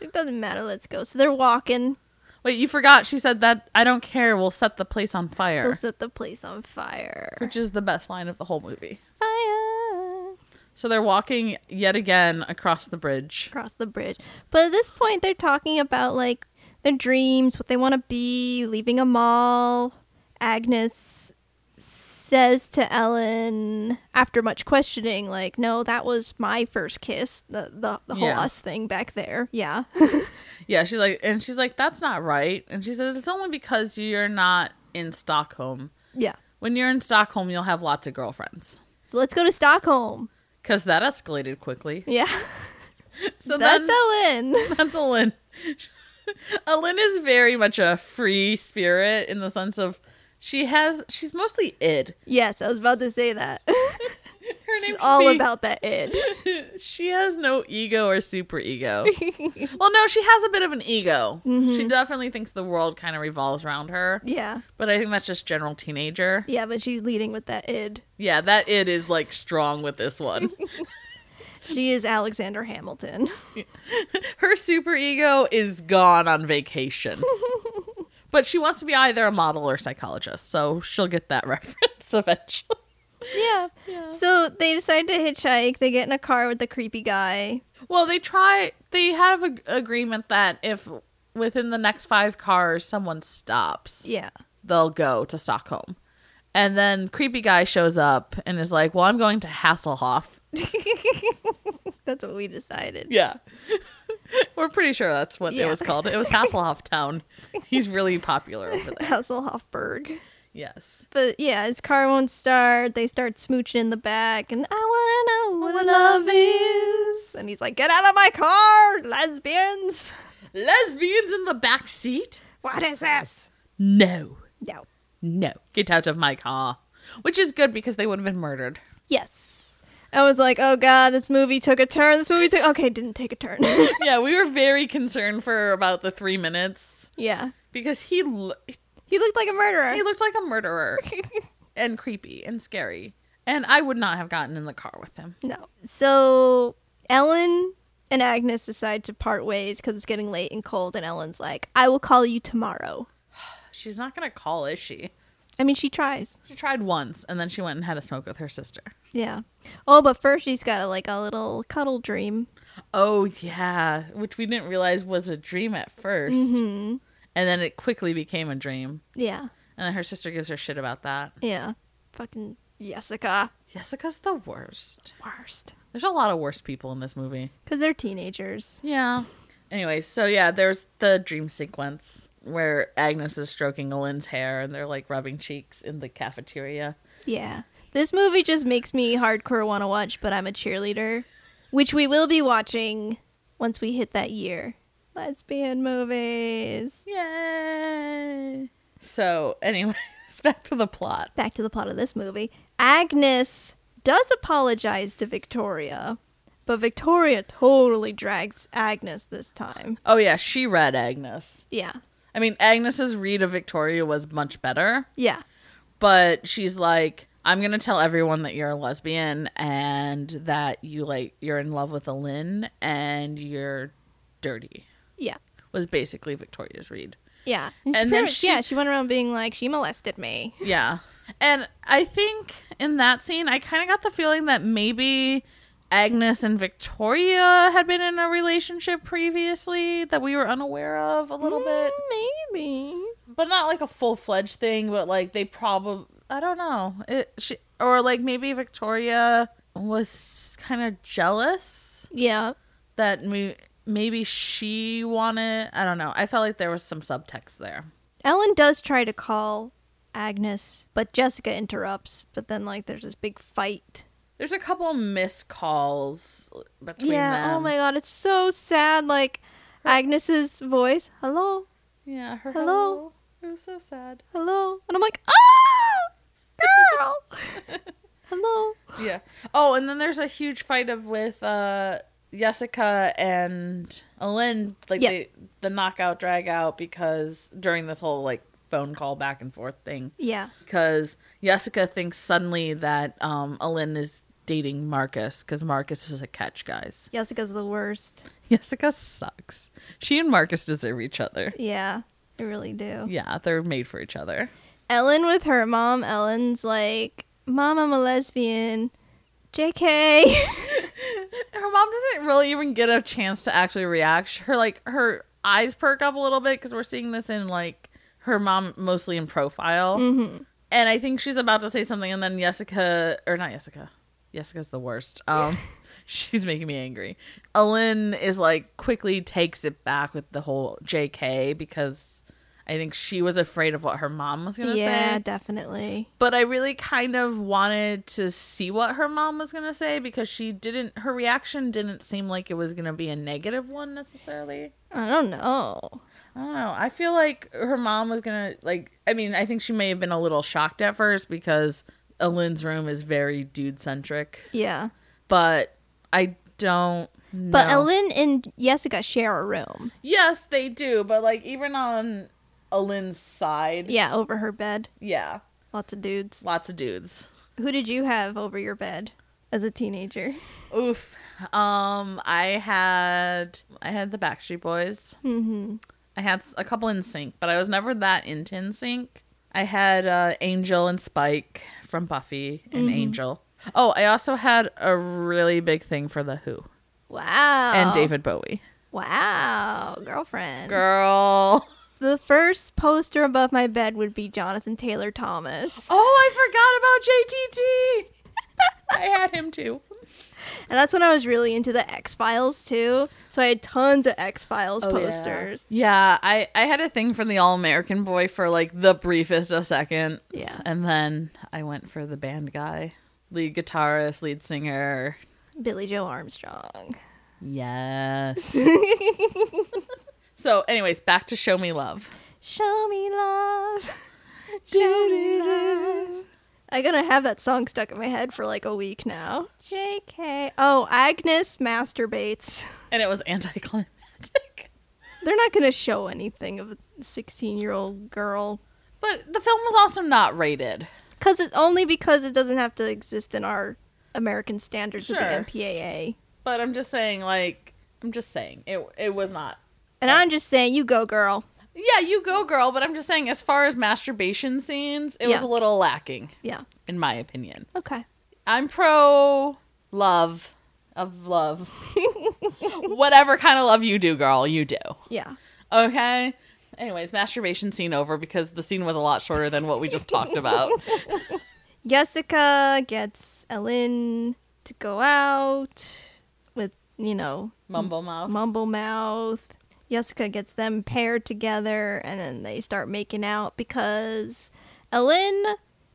It doesn't matter. Let's go. So they're walking. Wait, you forgot she said that I don't care, we'll set the place on fire. set the place on fire. Which is the best line of the whole movie. Fire So they're walking yet again across the bridge. across the bridge. But at this point, they're talking about like their dreams, what they want to be, leaving a mall. Agnes says to Ellen after much questioning, like, "No, that was my first kiss. The the, the whole Yeah. us thing back there. Yeah, Yeah, she's like, and she's like, that's not right. And she says, it's only because you're not in Stockholm. yeah. When you're in Stockholm, you'll have lots of girlfriends. So let's go to Stockholm. Because that escalated quickly. Yeah, So that's then, Ellen. That's Elin. Elin is very much a free spirit in the sense of she has she's mostly id. yes, I was about to say that. Her It's name should all be- about that id. she has no ego or super ego. well, no, she has a bit of an ego. She mm-hmm. definitely thinks the world kind of revolves around her, yeah, but I think that's just general teenager. yeah, but she's leading with that id. Yeah, that id is like strong with this one. She is Alexander Hamilton. Her super ego is gone on vacation. but she wants to be either a model or psychologist, so she'll get that reference eventually. Yeah. So they decide to hitchhike. They get in a car with the creepy guy. Well, they try. They have an agreement that if within the next five cars someone stops, Yeah. they'll go to Stockholm. And then creepy guy shows up and is like, "Well, I'm going to Hasselhoff." That's what we decided. Yeah. We're pretty sure that's what it was called. It was Hasselhoff Town. He's really popular over there. Hasselhoffberg. Yes. But yeah, his car won't start. They start smooching in the back, and I wanna know what love is. And he's like, "Get out of my car, lesbians! Lesbians in the back seat? What is this?" No. No. No. Get out of my car. Which is good because they would have been murdered. Yes. I was like, "Oh God, this movie took a turn. This movie took okay, didn't take a turn." yeah, we were very concerned for about the three minutes yeah, because he lo- he looked like a murderer. he looked like a murderer and creepy and scary. And I would not have gotten in the car with him. No. So Ellen and Agnes decide to part ways because it's getting late and cold, and Ellen's like, "I will call you tomorrow." She's not gonna call, is she? I mean, she tries. She tried once and then she went and had a smoke with her sister. Yeah. Oh, but first she's got a, like a little cuddle dream. Oh yeah, which we didn't realize was a dream at 1st hmm and then it quickly became a dream. Yeah. And then her sister gives her shit about that. Yeah. Fucking Jessica. Jessica's the worst. Worst. There's a lot of worst people in this movie. Because they're teenagers. Yeah. Anyways, so yeah, there's the dream sequence where Agnes is stroking Lynn's hair and they're like rubbing cheeks in the cafeteria. Yeah. This movie just makes me hardcore want to watch, but I'm a cheerleader, which we will be watching once we hit that year. Lesbian movies. Yay! So, anyways, back to the plot. Back to the plot of this movie. Agnes does apologize to Victoria, but Victoria totally drags Agnes this time. Oh yeah, she read Agnes. Yeah. I mean, Agnes's read of Victoria was much better, Yeah. but she's like, I'm gonna tell everyone that you're a lesbian and that you like you're in love with a Lynn and you're dirty. Yeah. Was basically Victoria's read. Yeah. And And, then much- she- yeah, she went around being like, she molested me. Yeah. And I think in that scene, I kind of got the feeling that maybe Agnes and Victoria had been in a relationship previously that we were unaware of a little bit. Mm, Maybe. But not like a full fledged thing, but like they probably, I don't know. It, she, or like maybe Victoria was kind of jealous Yeah. that we, maybe she wanted, I don't know. I felt like there was some subtext there. Ellen does try to call Agnes, but Jessica interrupts. But then, like, there's this big fight. There's a couple missed calls between yeah. them. Oh my god, it's so sad. Like, Agnes's voice, hello, Yeah, her Hello? hello. It was so sad. hello, and I'm like, ah, girl, hello. Yeah. Oh, and then there's a huge fight of with uh Jessica and Lynn, like they, the knockout drag out because during this whole like phone call back and forth thing Yeah. because Jessica thinks suddenly that um is dating Marcus because Marcus is a catch guys. Jessica's the worst. Jessica sucks. She and Marcus deserve each other. Yeah, they really do. Yeah, they're made for each other. Ellen with her mom, Ellen's like, Mom, I'm a lesbian. JK. her mom doesn't really even get a chance to actually react. Her like her eyes perk up a little bit because we're seeing this in like her mom mostly in profile, hmm and I think she's about to say something, and then Jessica or not Jessica, Jessica's the worst. Um, she's making me angry. Ellen is like quickly takes it back with the whole J.K. because I think she was afraid of what her mom was gonna say. Yeah, definitely. but I really kind of wanted to see what her mom was going to say because she didn't her reaction didn't seem like it was going to be a negative one necessarily. I don't know. I don't know. I feel like her mom was going to like I mean, I think she may have been a little shocked at first because Lynn's room is very dude centric, Yeah. but I don't know. But Ellen and Jessica share a room. Yes, they do, but like even on Lynn's side, Yeah, over her bed. yeah, Lots of dudes. lots of dudes. Who did you have over your bed as a teenager? Oof. Um, I had I had the Backstreet Boys. hmm I had a couple NSYNC, but I was never that into NSYNC. I had uh, Angel and Spike from Buffy and mm-hmm. Angel. Oh, I also had a really big thing for the Who Wow. and David Bowie. Wow, girlfriend. Girl. The first poster above my bed would be Jonathan Taylor Thomas. Oh, I forgot about JTT. I had him too. And that's when I was really into the X Files too. So I had tons of X Files oh, posters. Yeah, I I had a thing for the All American Boy for like the briefest of seconds. Yeah. and then I went for the band guy, lead guitarist, lead singer. Billie Joe Armstrong. Yes. so, anyways, back to Show Me Love. Show me love. Show me love. I'm gonna have that song stuck in my head for like a week now. JK. Oh, Agnes masturbates. And it was anticlimactic. They're not gonna show anything of a 16 year old girl. But the film was also not rated. Cause it's only because it doesn't have to exist in our American standards of the MPAA. But I'm just saying, like, I'm just saying, it it was not. And I'm just saying, you go, girl. Yeah, you go, girl. But I'm just saying, as far as masturbation scenes, it was a little lacking, Yeah. in my opinion. Okay. I'm pro love of love. Whatever kind of love you do, girl, you do. Yeah. Okay. Anyways, masturbation scene over because the scene was a lot shorter than what we just talked about. Jessica gets Ellen to go out with, you know, Mumble mouth. Mumble Mouth. Jessica gets them paired together and then they start making out because Ellen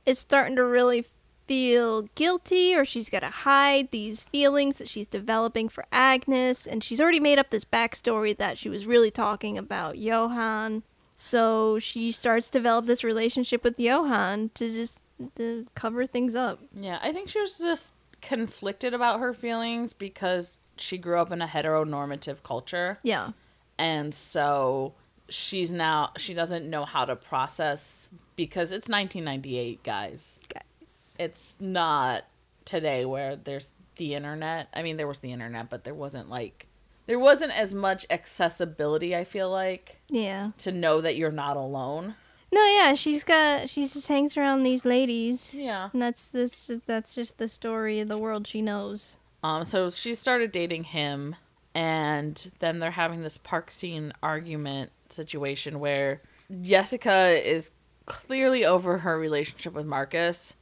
is starting to really feel guilty or she's got to hide these feelings that she's developing for Agnes and she's already made up this backstory that she was really talking about Johan. So she starts to develop this relationship with Johan to just to cover things up. Yeah, I think she was just conflicted about her feelings because she grew up in a heteronormative culture. Yeah. And so she's now, she doesn't know how to process because it's 1998, guys. Guys. It's not today where there's the internet. I mean, there was the internet, but there wasn't like, there wasn't as much accessibility, I feel like, Yeah. to know that you're not alone. No, yeah, she's got she just hangs around these ladies. Yeah. And that's this that's just the story of the world she knows. Um, so she started dating him, and then they're having this park scene argument situation where Jessica is clearly over her relationship with Marcus,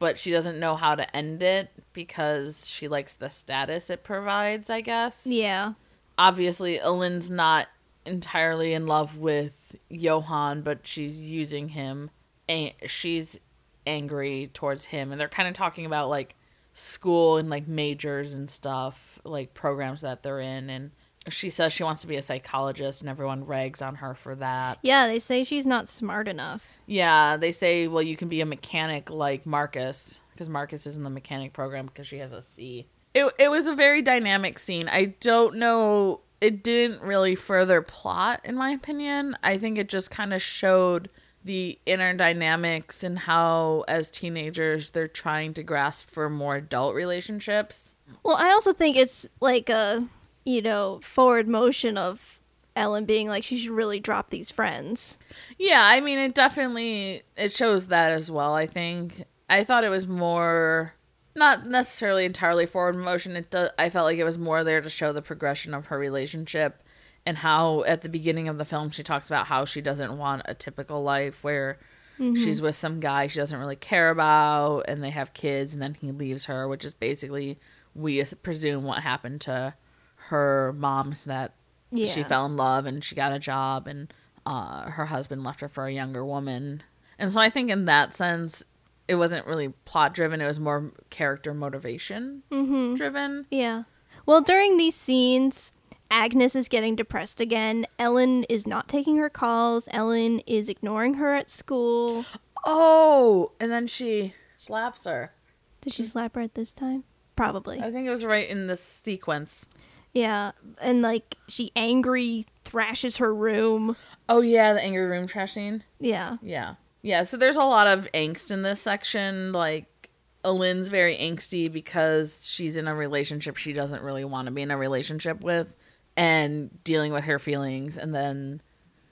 but she doesn't know how to end it because she likes the status it provides, I guess. Yeah. Obviously, Ellen's not entirely in love with Johan, but she's using him. And she's angry towards him, and they're kind of talking about like school and like majors and stuff, like programs that they're in. And she says she wants to be a psychologist, and everyone rags on her for that. Yeah, they say she's not smart enough. Yeah, they say, well, you can be a mechanic like Marcus, because Marcus is in the mechanic program because she has a C. It, it was a very dynamic scene. I don't know. It didn't really further plot, in my opinion. I think it just kind of showed the inner dynamics and how, as teenagers, they're trying to grasp for more adult relationships. Well, I also think it's like a, you know, forward motion of Ellen being like she should really drop these friends. Yeah, I mean, it definitely it shows that as well. I think I thought it was more not necessarily entirely forward motion. It do, I felt like it was more there to show the progression of her relationship and how at the beginning of the film she talks about how she doesn't want a typical life where mm-hmm. she's with some guy she doesn't really care about and they have kids and then he leaves her, which is basically we presume what happened to her mom's that Yeah. she fell in love and she got a job and uh, her husband left her for a younger woman and so i think in that sense it wasn't really plot driven it was more character motivation driven Yeah. Well, during these scenes, Agnes is getting depressed again. Ellen is not taking her calls. Ellen is ignoring her at school. oh and then she slaps her Did she slap her at this time? Probably. i think it was right in this sequence Yeah, and like she angry thrashes her room. oh yeah the angry room trash scene Yeah. yeah yeah so there's a lot of angst in this section like Elin's very angsty because she's in a relationship she doesn't really want to be in a relationship with and dealing with her feelings and then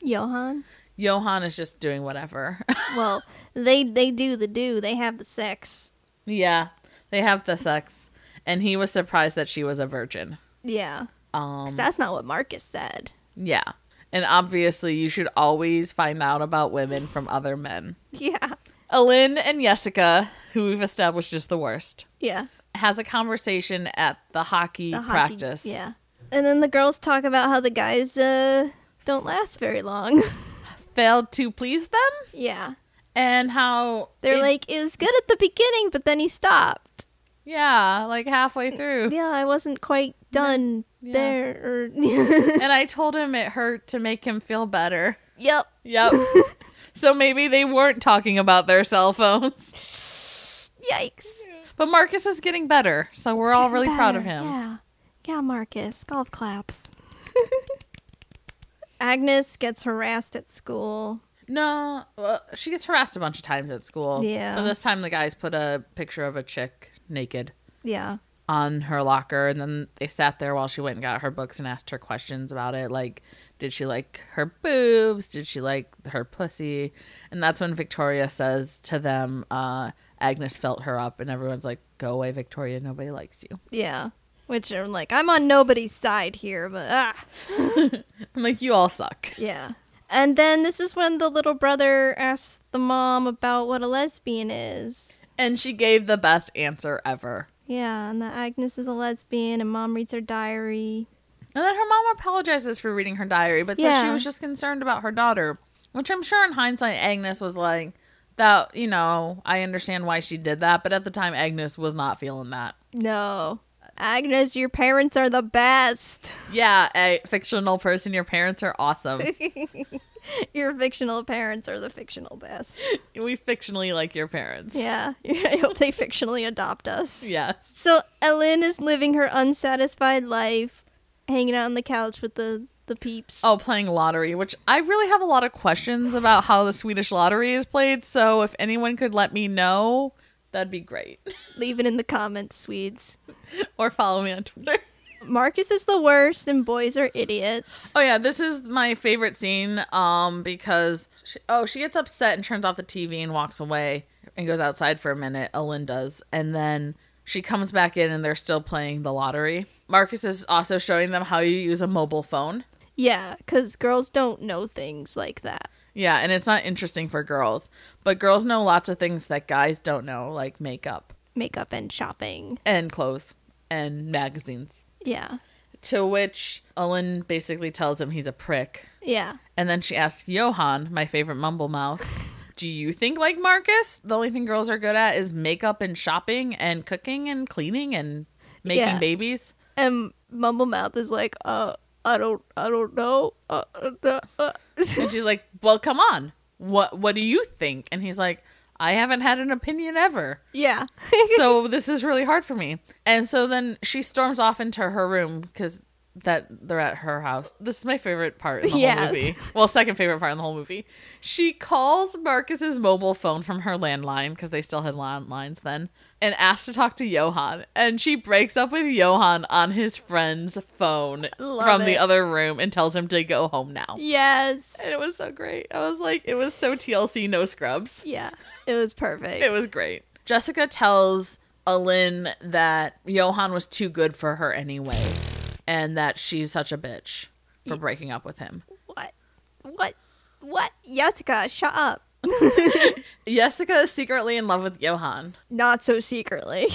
Johan. Johan is just doing whatever. Well, they they do the do. They have the sex. yeah, they have the sex, and he was surprised that she was a virgin. Yeah. Um, that's not what Marcus said. yeah, and obviously you should always find out about women from other men. Yeah. Elin and Jessica, who we've established is the worst. Yeah. has a conversation at the hockey The hockey- practice. Yeah. And then the girls talk about how the guys uh don't last very long. Failed to please them yeah. and how They're it- like, it was good at the beginning, but then he stopped. Yeah, like halfway eh, through. Yeah, I wasn't quite done Yeah. there. Or and I told him it hurt to make him feel better. yep. Yep. so maybe they weren't talking about their cell phones. Yikes. But Marcus is getting better, so we're all really proud of him. Yeah. Yeah, Marcus. Golf claps. Agnes gets harassed at school. No, well, she gets harassed a bunch of times at school. Yeah. But this time the guys put a picture of a chick naked Yeah. on her locker, and then they sat there while she went and got her books and asked her questions about it. Like, did she like her boobs? Did she like her pussy? And that's when Victoria says to them, uh, Agnes felt her up, and everyone's like, go away, Victoria. Nobody likes you. Yeah. Which I'm like, I'm on nobody's side here, but ah. I'm like, you all suck. Yeah. And then this is when the little brother asks the mom about what a lesbian is. And she gave the best answer ever. Yeah, and that Agnes is a lesbian, and mom reads her diary. And then her mom apologizes for reading her diary, but says she was just concerned about her daughter. Which I'm sure in hindsight, Agnes was like, that, you know, I understand why she did that, but at the time, Agnes was not feeling that. No. Agnes, your parents are the best. Yeah, a fictional person, your parents are awesome. Your fictional parents are the fictional best. we fictionally like your parents. Yeah. I hope they fictionally adopt us. Yes. So Ellen is living her unsatisfied life, hanging out on the couch with the, the peeps. Oh, playing lottery, which I really have a lot of questions about how the Swedish lottery is played. So if anyone could let me know, that'd be great. Leave it in the comments, Swedes. or follow me on Twitter. Marcus is the worst, and boys are idiots. Oh yeah, this is my favorite scene um because she, oh she gets upset and turns off the TV and walks away and goes outside for a minute. Ellen does, and then she comes back in and they're still playing the lottery. Marcus is also showing them how you use a mobile phone. Yeah, because girls don't know things like that. Yeah, and it's not interesting for girls, but girls know lots of things that guys don't know, like makeup Makeup and shopping. and clothes and magazines. Yeah. To which Ellen basically tells him he's a prick. Yeah. And then she asks Johan, my favorite mumble mouth, Do you think like Marcus? The only thing girls are good at is makeup and shopping and cooking and cleaning and making Yeah. babies. And Mumblemouth is like, uh, I don't, I don't know. Uh, uh, uh. And she's like, Well, come on. What what do you think? And he's like, I haven't had an opinion ever. yeah. So this is really hard for me. And so then she storms off into her room because that they're at her house. This is my favorite part in the Yes. whole movie. Well, second favorite part in the whole movie. She calls Marcus's mobile phone from her landline because they still had landlines then, and asks to talk to Johan. And she breaks up with Johan on his friend's phone Love from it. the other room and tells him to go home now. yes. And it was so great. I was like, it was so TLC, no scrubs. Yeah. It was perfect. It was great. Jessica tells Elin that Johan was too good for her anyways, and that she's such a bitch for breaking up with him. what? What? What? Jessica, shut up. Jessica is secretly in love with Johan. Not so secretly.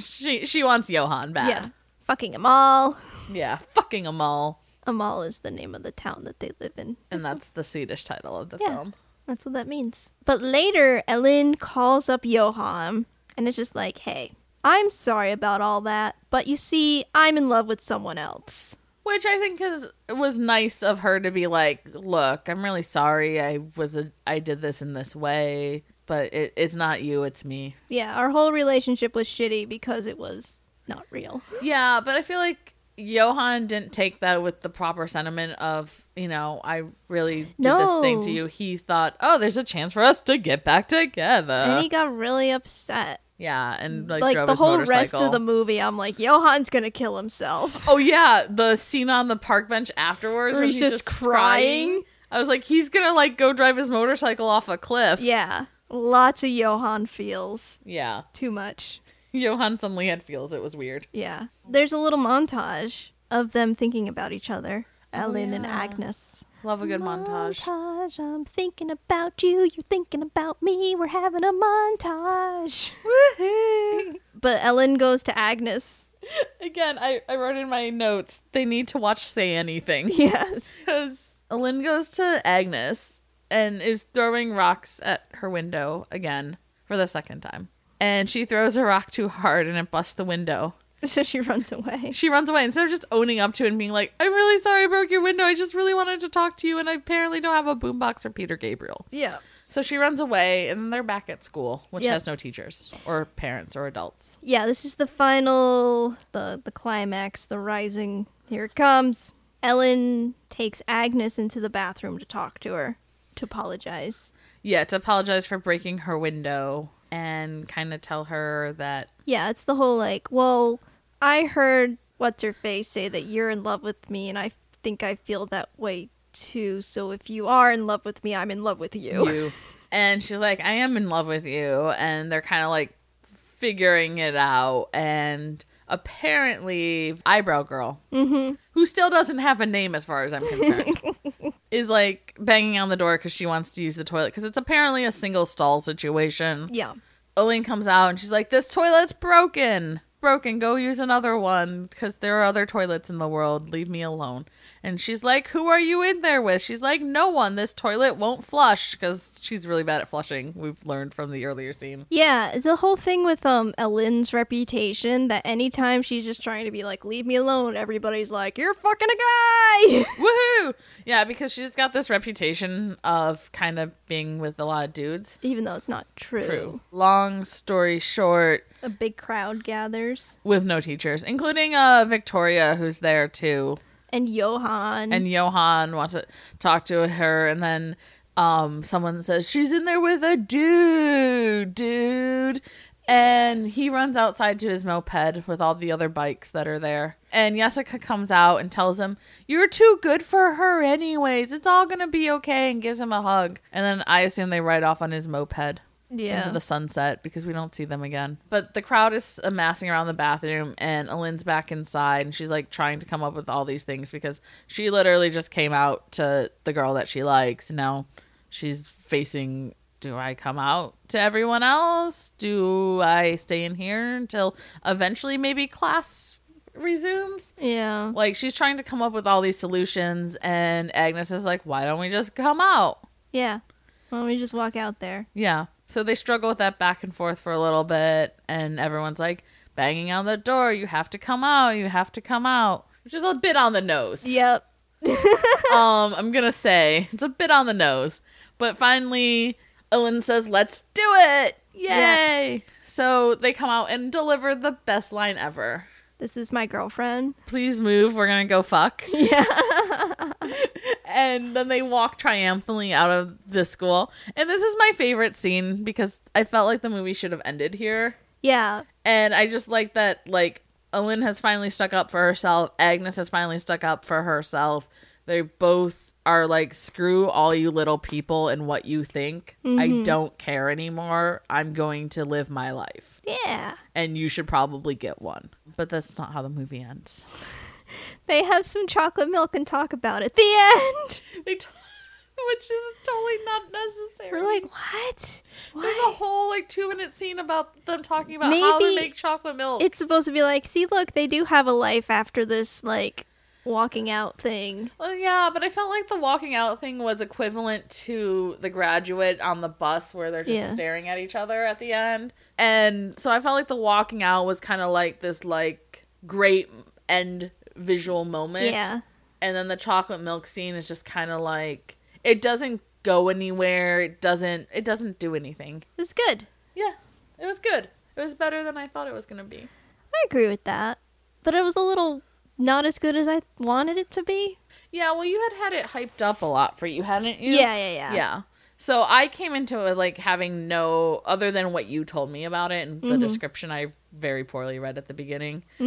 She she wants Johan bad. yeah. Fucking Åmål. Yeah, fucking Åmål. Åmål is the name of the town that they live in. And that's the Swedish title of the Yeah. film. That's what that means. But later, Ellen calls up Johan and it's just like, hey, I'm sorry about all that, but you see, I'm in love with someone else. Which I think is it was nice of her to be like, "Look, I'm really sorry. I was a I did this in this way, but it, it's not you, it's me." Yeah, our whole relationship was shitty because it was not real. Yeah, but I feel like Johan didn't take that with the proper sentiment of, you know, I really did this thing to you. He thought, oh, there's a chance for us to get back together. and he got really upset. Yeah, and like, Like, the whole rest of the movie, I'm like, Johan's gonna kill himself. Oh yeah, the scene on the park bench afterwards Where when he's just crying. I was like, he's gonna like go drive his motorcycle off a cliff. yeah, lots of Johan feels. Yeah. Too much. Johan suddenly had feels. It was weird. Yeah. There's a little montage of them thinking about each other, Ellen and Oh. Agnes. Love a good montage. Montage. I'm thinking about you. You're thinking about me. We're having a montage. Woohoo! but Ellen goes to Agnes. Again, I, I wrote in my notes they need to watch Say Anything. Yes. Because Ellen goes to Agnes and is throwing rocks at her window again for the second time. And she throws a rock too hard and it busts the window. So she runs away. She runs away instead of just owning up to it and being like, I'm really sorry I broke your window. I just really wanted to talk to you and I apparently don't have a boombox or Peter Gabriel. Yeah. So she runs away and they're back at school, which Yep. has no teachers or parents or adults. Yeah, this is the final the the climax, the rising. Here it comes. Ellen takes Agnes into the bathroom to talk to her, to apologize. Yeah, to apologize for breaking her window and kind of tell her that Yeah, it's the whole like, well, I heard what's her face say that you're in love with me, and I think I feel that way too. So if you are in love with me, I'm in love with you. you. And she's like, I am in love with you. And they're kind of like figuring it out. And apparently, Eyebrow Girl, Mm-hmm. who still doesn't have a name as far as I'm concerned, is like banging on the door because she wants to use the toilet because it's apparently a single stall situation. Yeah. Elin comes out and she's like, This toilet's broken. Broken. Go use another one because there are other toilets in the world. Leave me alone. And she's like, Who are you in there with? She's like, No one. This toilet won't flush because she's really bad at flushing. We've learned from the earlier scene. Yeah, the whole thing with um Elin's reputation that anytime she's just trying to be like, leave me alone, everybody's like, you're fucking a guy. Woohoo! Yeah, because she's got this reputation of kind of being with a lot of dudes. Even though it's not true. True. Long story short, A big crowd gathers. with no teachers, including uh Victoria, who's there too. And Johan. and Johan wants to talk to her, and then um, someone says she's in there with a dude, dude, and he runs outside to his moped with all the other bikes that are there. And Jessica comes out and tells him, "You're too good for her, anyways. It's all gonna be okay," and gives him a hug. And then I assume they ride off on his moped yeah. into the sunset because we don't see them again. But the crowd is amassing around the bathroom, and Elin's back inside, and she's like trying to come up with all these things because she literally just came out to the girl that she likes. Now she's facing. Do I come out to everyone else? Do I stay in here until eventually maybe class resumes? yeah. Like she's trying to come up with all these solutions, and Agnes is like, "Why don't we just come out?" Yeah. Why don't we just walk out there? Yeah. So they struggle with that back and forth for a little bit, and everyone's like banging on the door. You have to come out. You have to come out, which is a bit on the nose. Yep. Um, I'm gonna say it's a bit on the nose, but finally, Elin says, "Let's do it! Yay!" So they come out and deliver the best line ever. This is my girlfriend. Please move. We're gonna go fuck. Yeah. and then they walk triumphantly out of the school. And this is my favorite scene because I felt like the movie should have ended here. yeah. And I just like that, like, Elin has finally stuck up for herself. Agnes has finally stuck up for herself. They both are like, screw all you little people and what you think. I mm-hmm. don't care anymore. I'm going to live my life. Yeah. And you should probably get one. But that's not how the movie ends. They have some chocolate milk and talk about it. The end. They t- which is totally not necessary. We're like, what? There's a whole like two minute scene about them talking about how to make chocolate milk. It's supposed to be like, see, look, they do have a life after this, like, walking out thing. Well, yeah, but I felt like the walking out thing was equivalent to the graduate on the bus where they're just Yeah. staring at each other at the end. And so I felt like the walking out was kind of like this like great end visual moment. Yeah. And then the chocolate milk scene is just kind of like it doesn't go anywhere. It doesn't it doesn't do anything. It's good. Yeah. It was good. It was better than I thought it was going to be. I agree with that. But it was a little not as good as I wanted it to be. Yeah, well, you had had it hyped up a lot for you, hadn't you? Yeah, yeah, yeah. Yeah. So I came into it like having no other than what you told me about it and the Mm-hmm. description I very poorly read at the beginning.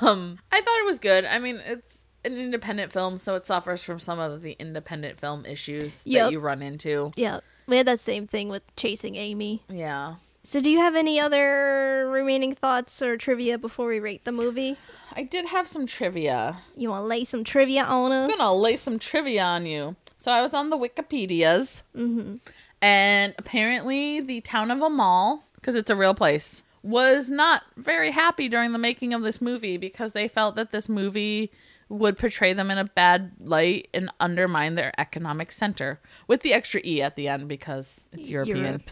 Um, I thought it was good. I mean, it's an independent film, so it suffers from some of the independent film issues Yep. that you run into. Yeah. We had that same thing with Chasing Amy. Yeah. So, do you have any other remaining thoughts or trivia before we rate the movie? I did have some trivia. You want to lay some trivia on us? I'm gonna lay some trivia on you. So I was on the Wikipedia's, Mm-hmm. and apparently the town of Åmål, because it's a real place, was not very happy during the making of this movie because they felt that this movie would portray them in a bad light and undermine their economic center with the extra e at the end because it's European. Europe.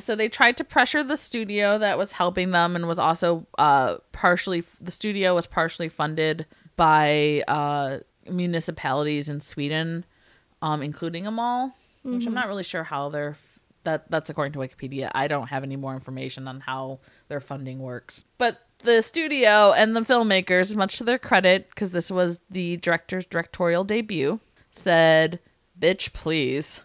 So they tried to pressure the studio that was helping them and was also uh, partially the studio was partially funded by uh, municipalities in Sweden, um, including Åmål, which I'm not really sure how they're that that's according to Wikipedia. I don't have any more information on how their funding works. But the studio and the filmmakers, much to their credit, because this was the director's directorial debut, said, "Bitch, please."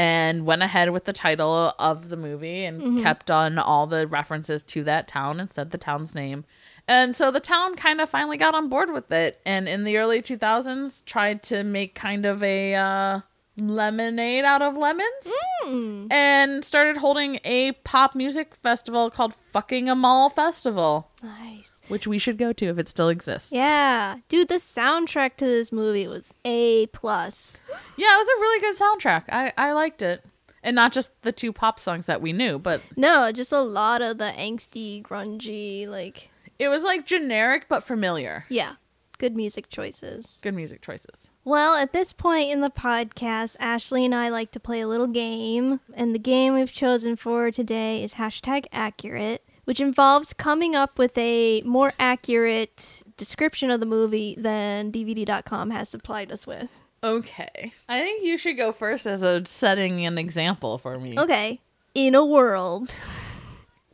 and went ahead with the title of the movie and kept on all the references to that town and said the town's name. And so the town kind of finally got on board with it and in the early 2000s tried to make kind of a uh, lemonade out of lemons and started holding a pop music festival called Fucking Åmål Festival, Nice. which we should go to if it still exists. Yeah, dude, the soundtrack to this movie was a plus. Yeah, it was a really good soundtrack. I, I liked it. And not just the two pop songs that we knew, but No, just a lot of the angsty, grungy, like It was like generic but familiar. yeah, good music choices. Good music choices. Well, at this point in the podcast, Ashley and I like to play a little game, and the game we've chosen for today is hashtag accurate, which involves coming up with a more accurate description of the movie than DVD.com has supplied us with. Okay. I think you should go first as a setting an example for me. Okay, in a world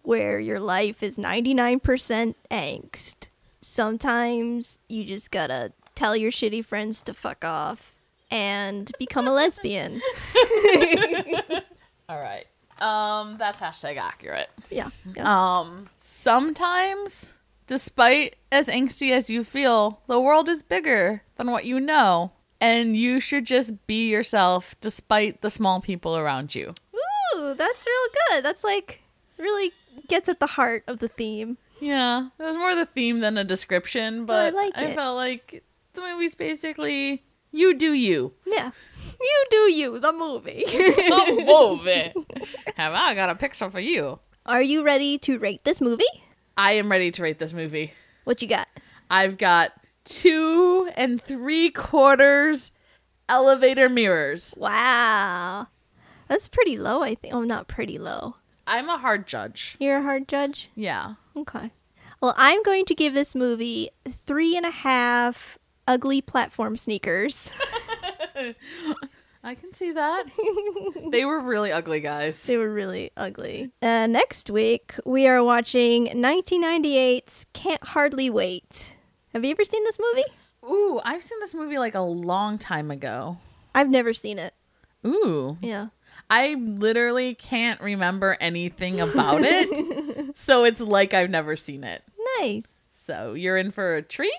where your life is 99% angst, sometimes you just gotta tell your shitty friends to fuck off and become a lesbian. All right. Um that's hashtag accurate. Yeah. yeah. Um sometimes despite as angsty as you feel, the world is bigger than what you know. And you should just be yourself despite the small people around you. Ooh, that's real good. That's like really gets at the heart of the theme. Yeah, it was more the theme than a description, Well, I but like I felt like the movie's basically you do you. Yeah. You do you, the movie. the movie. Have I got a picture for you? Are you ready to rate this movie? I am ready to rate this movie. What you got? I've got two and three quarters elevator mirrors. Wow. That's pretty low, I think. Oh, not pretty low. I'm a hard judge. You're a hard judge? Yeah. Okay. Well, I'm going to give this movie three and a half ugly platform sneakers. I can see that. they were really ugly, guys. They were really ugly. Uh, next week, we are watching 1998's Can't Hardly Wait. Have you ever seen this movie? Ooh, I've seen this movie like a long time ago. I've never seen it. Ooh. Yeah. I literally can't remember anything about it. so it's like I've never seen it. Nice. So you're in for a treat,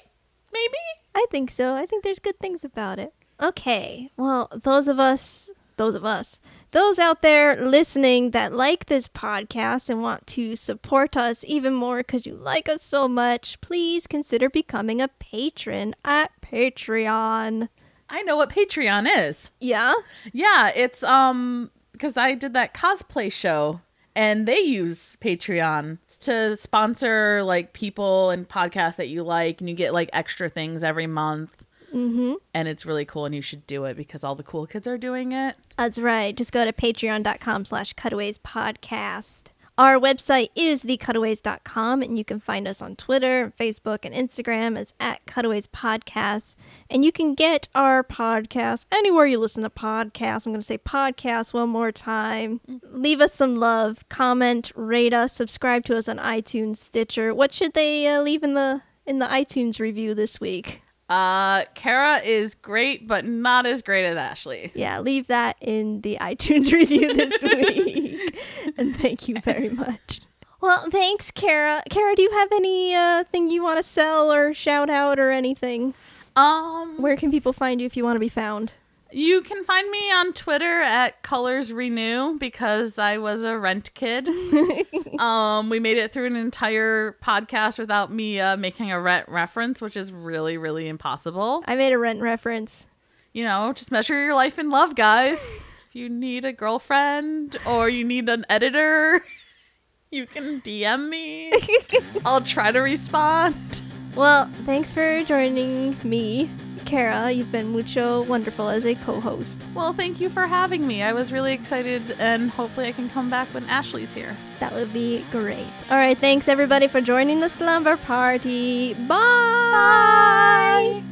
maybe? I think so. I think there's good things about it. Okay. Well, those of us, those of us, those out there listening that like this podcast and want to support us even more because you like us so much, please consider becoming a patron at Patreon. I know what Patreon is. Yeah? Yeah, it's um because I did that cosplay show and they use Patreon to sponsor like people and podcasts that you like and you get like extra things every month. Mm-hmm. And it's really cool and you should do it because all the cool kids are doing it. That's right. Just go to patreon.com slash cutaways podcast. Our website is thecutaways.com, and you can find us on Twitter, Facebook, and Instagram as at Cutaways Podcasts. And you can get our podcast anywhere you listen to podcasts. I'm going to say podcast one more time. Leave us some love, comment, rate us, subscribe to us on iTunes, Stitcher. What should they uh, leave in the in the iTunes review this week? Uh Cara is great but not as great as Ashley. yeah, leave that in the iTunes review this week. and thank you very much. Well, thanks, Cara. Cara, do you have any uh, thing you want to sell or shout out or anything? Um Where can people find you if you want to be found? You can find me on Twitter at Colors Renew because I was a rent kid. um, we made it through an entire podcast without me uh, making a rent reference, which is really, really impossible. I made a rent reference. You know, just measure your life in love, guys. if you need a girlfriend or you need an editor, You can DM me. I'll try to respond. Well, thanks for joining me, Cara. You've been mucho wonderful as a co-host. Well, thank you for having me. I was really excited, and hopefully, I can come back when Ashley's here. That would be great. All right, thanks everybody for joining the slumber party. Bye. Bye.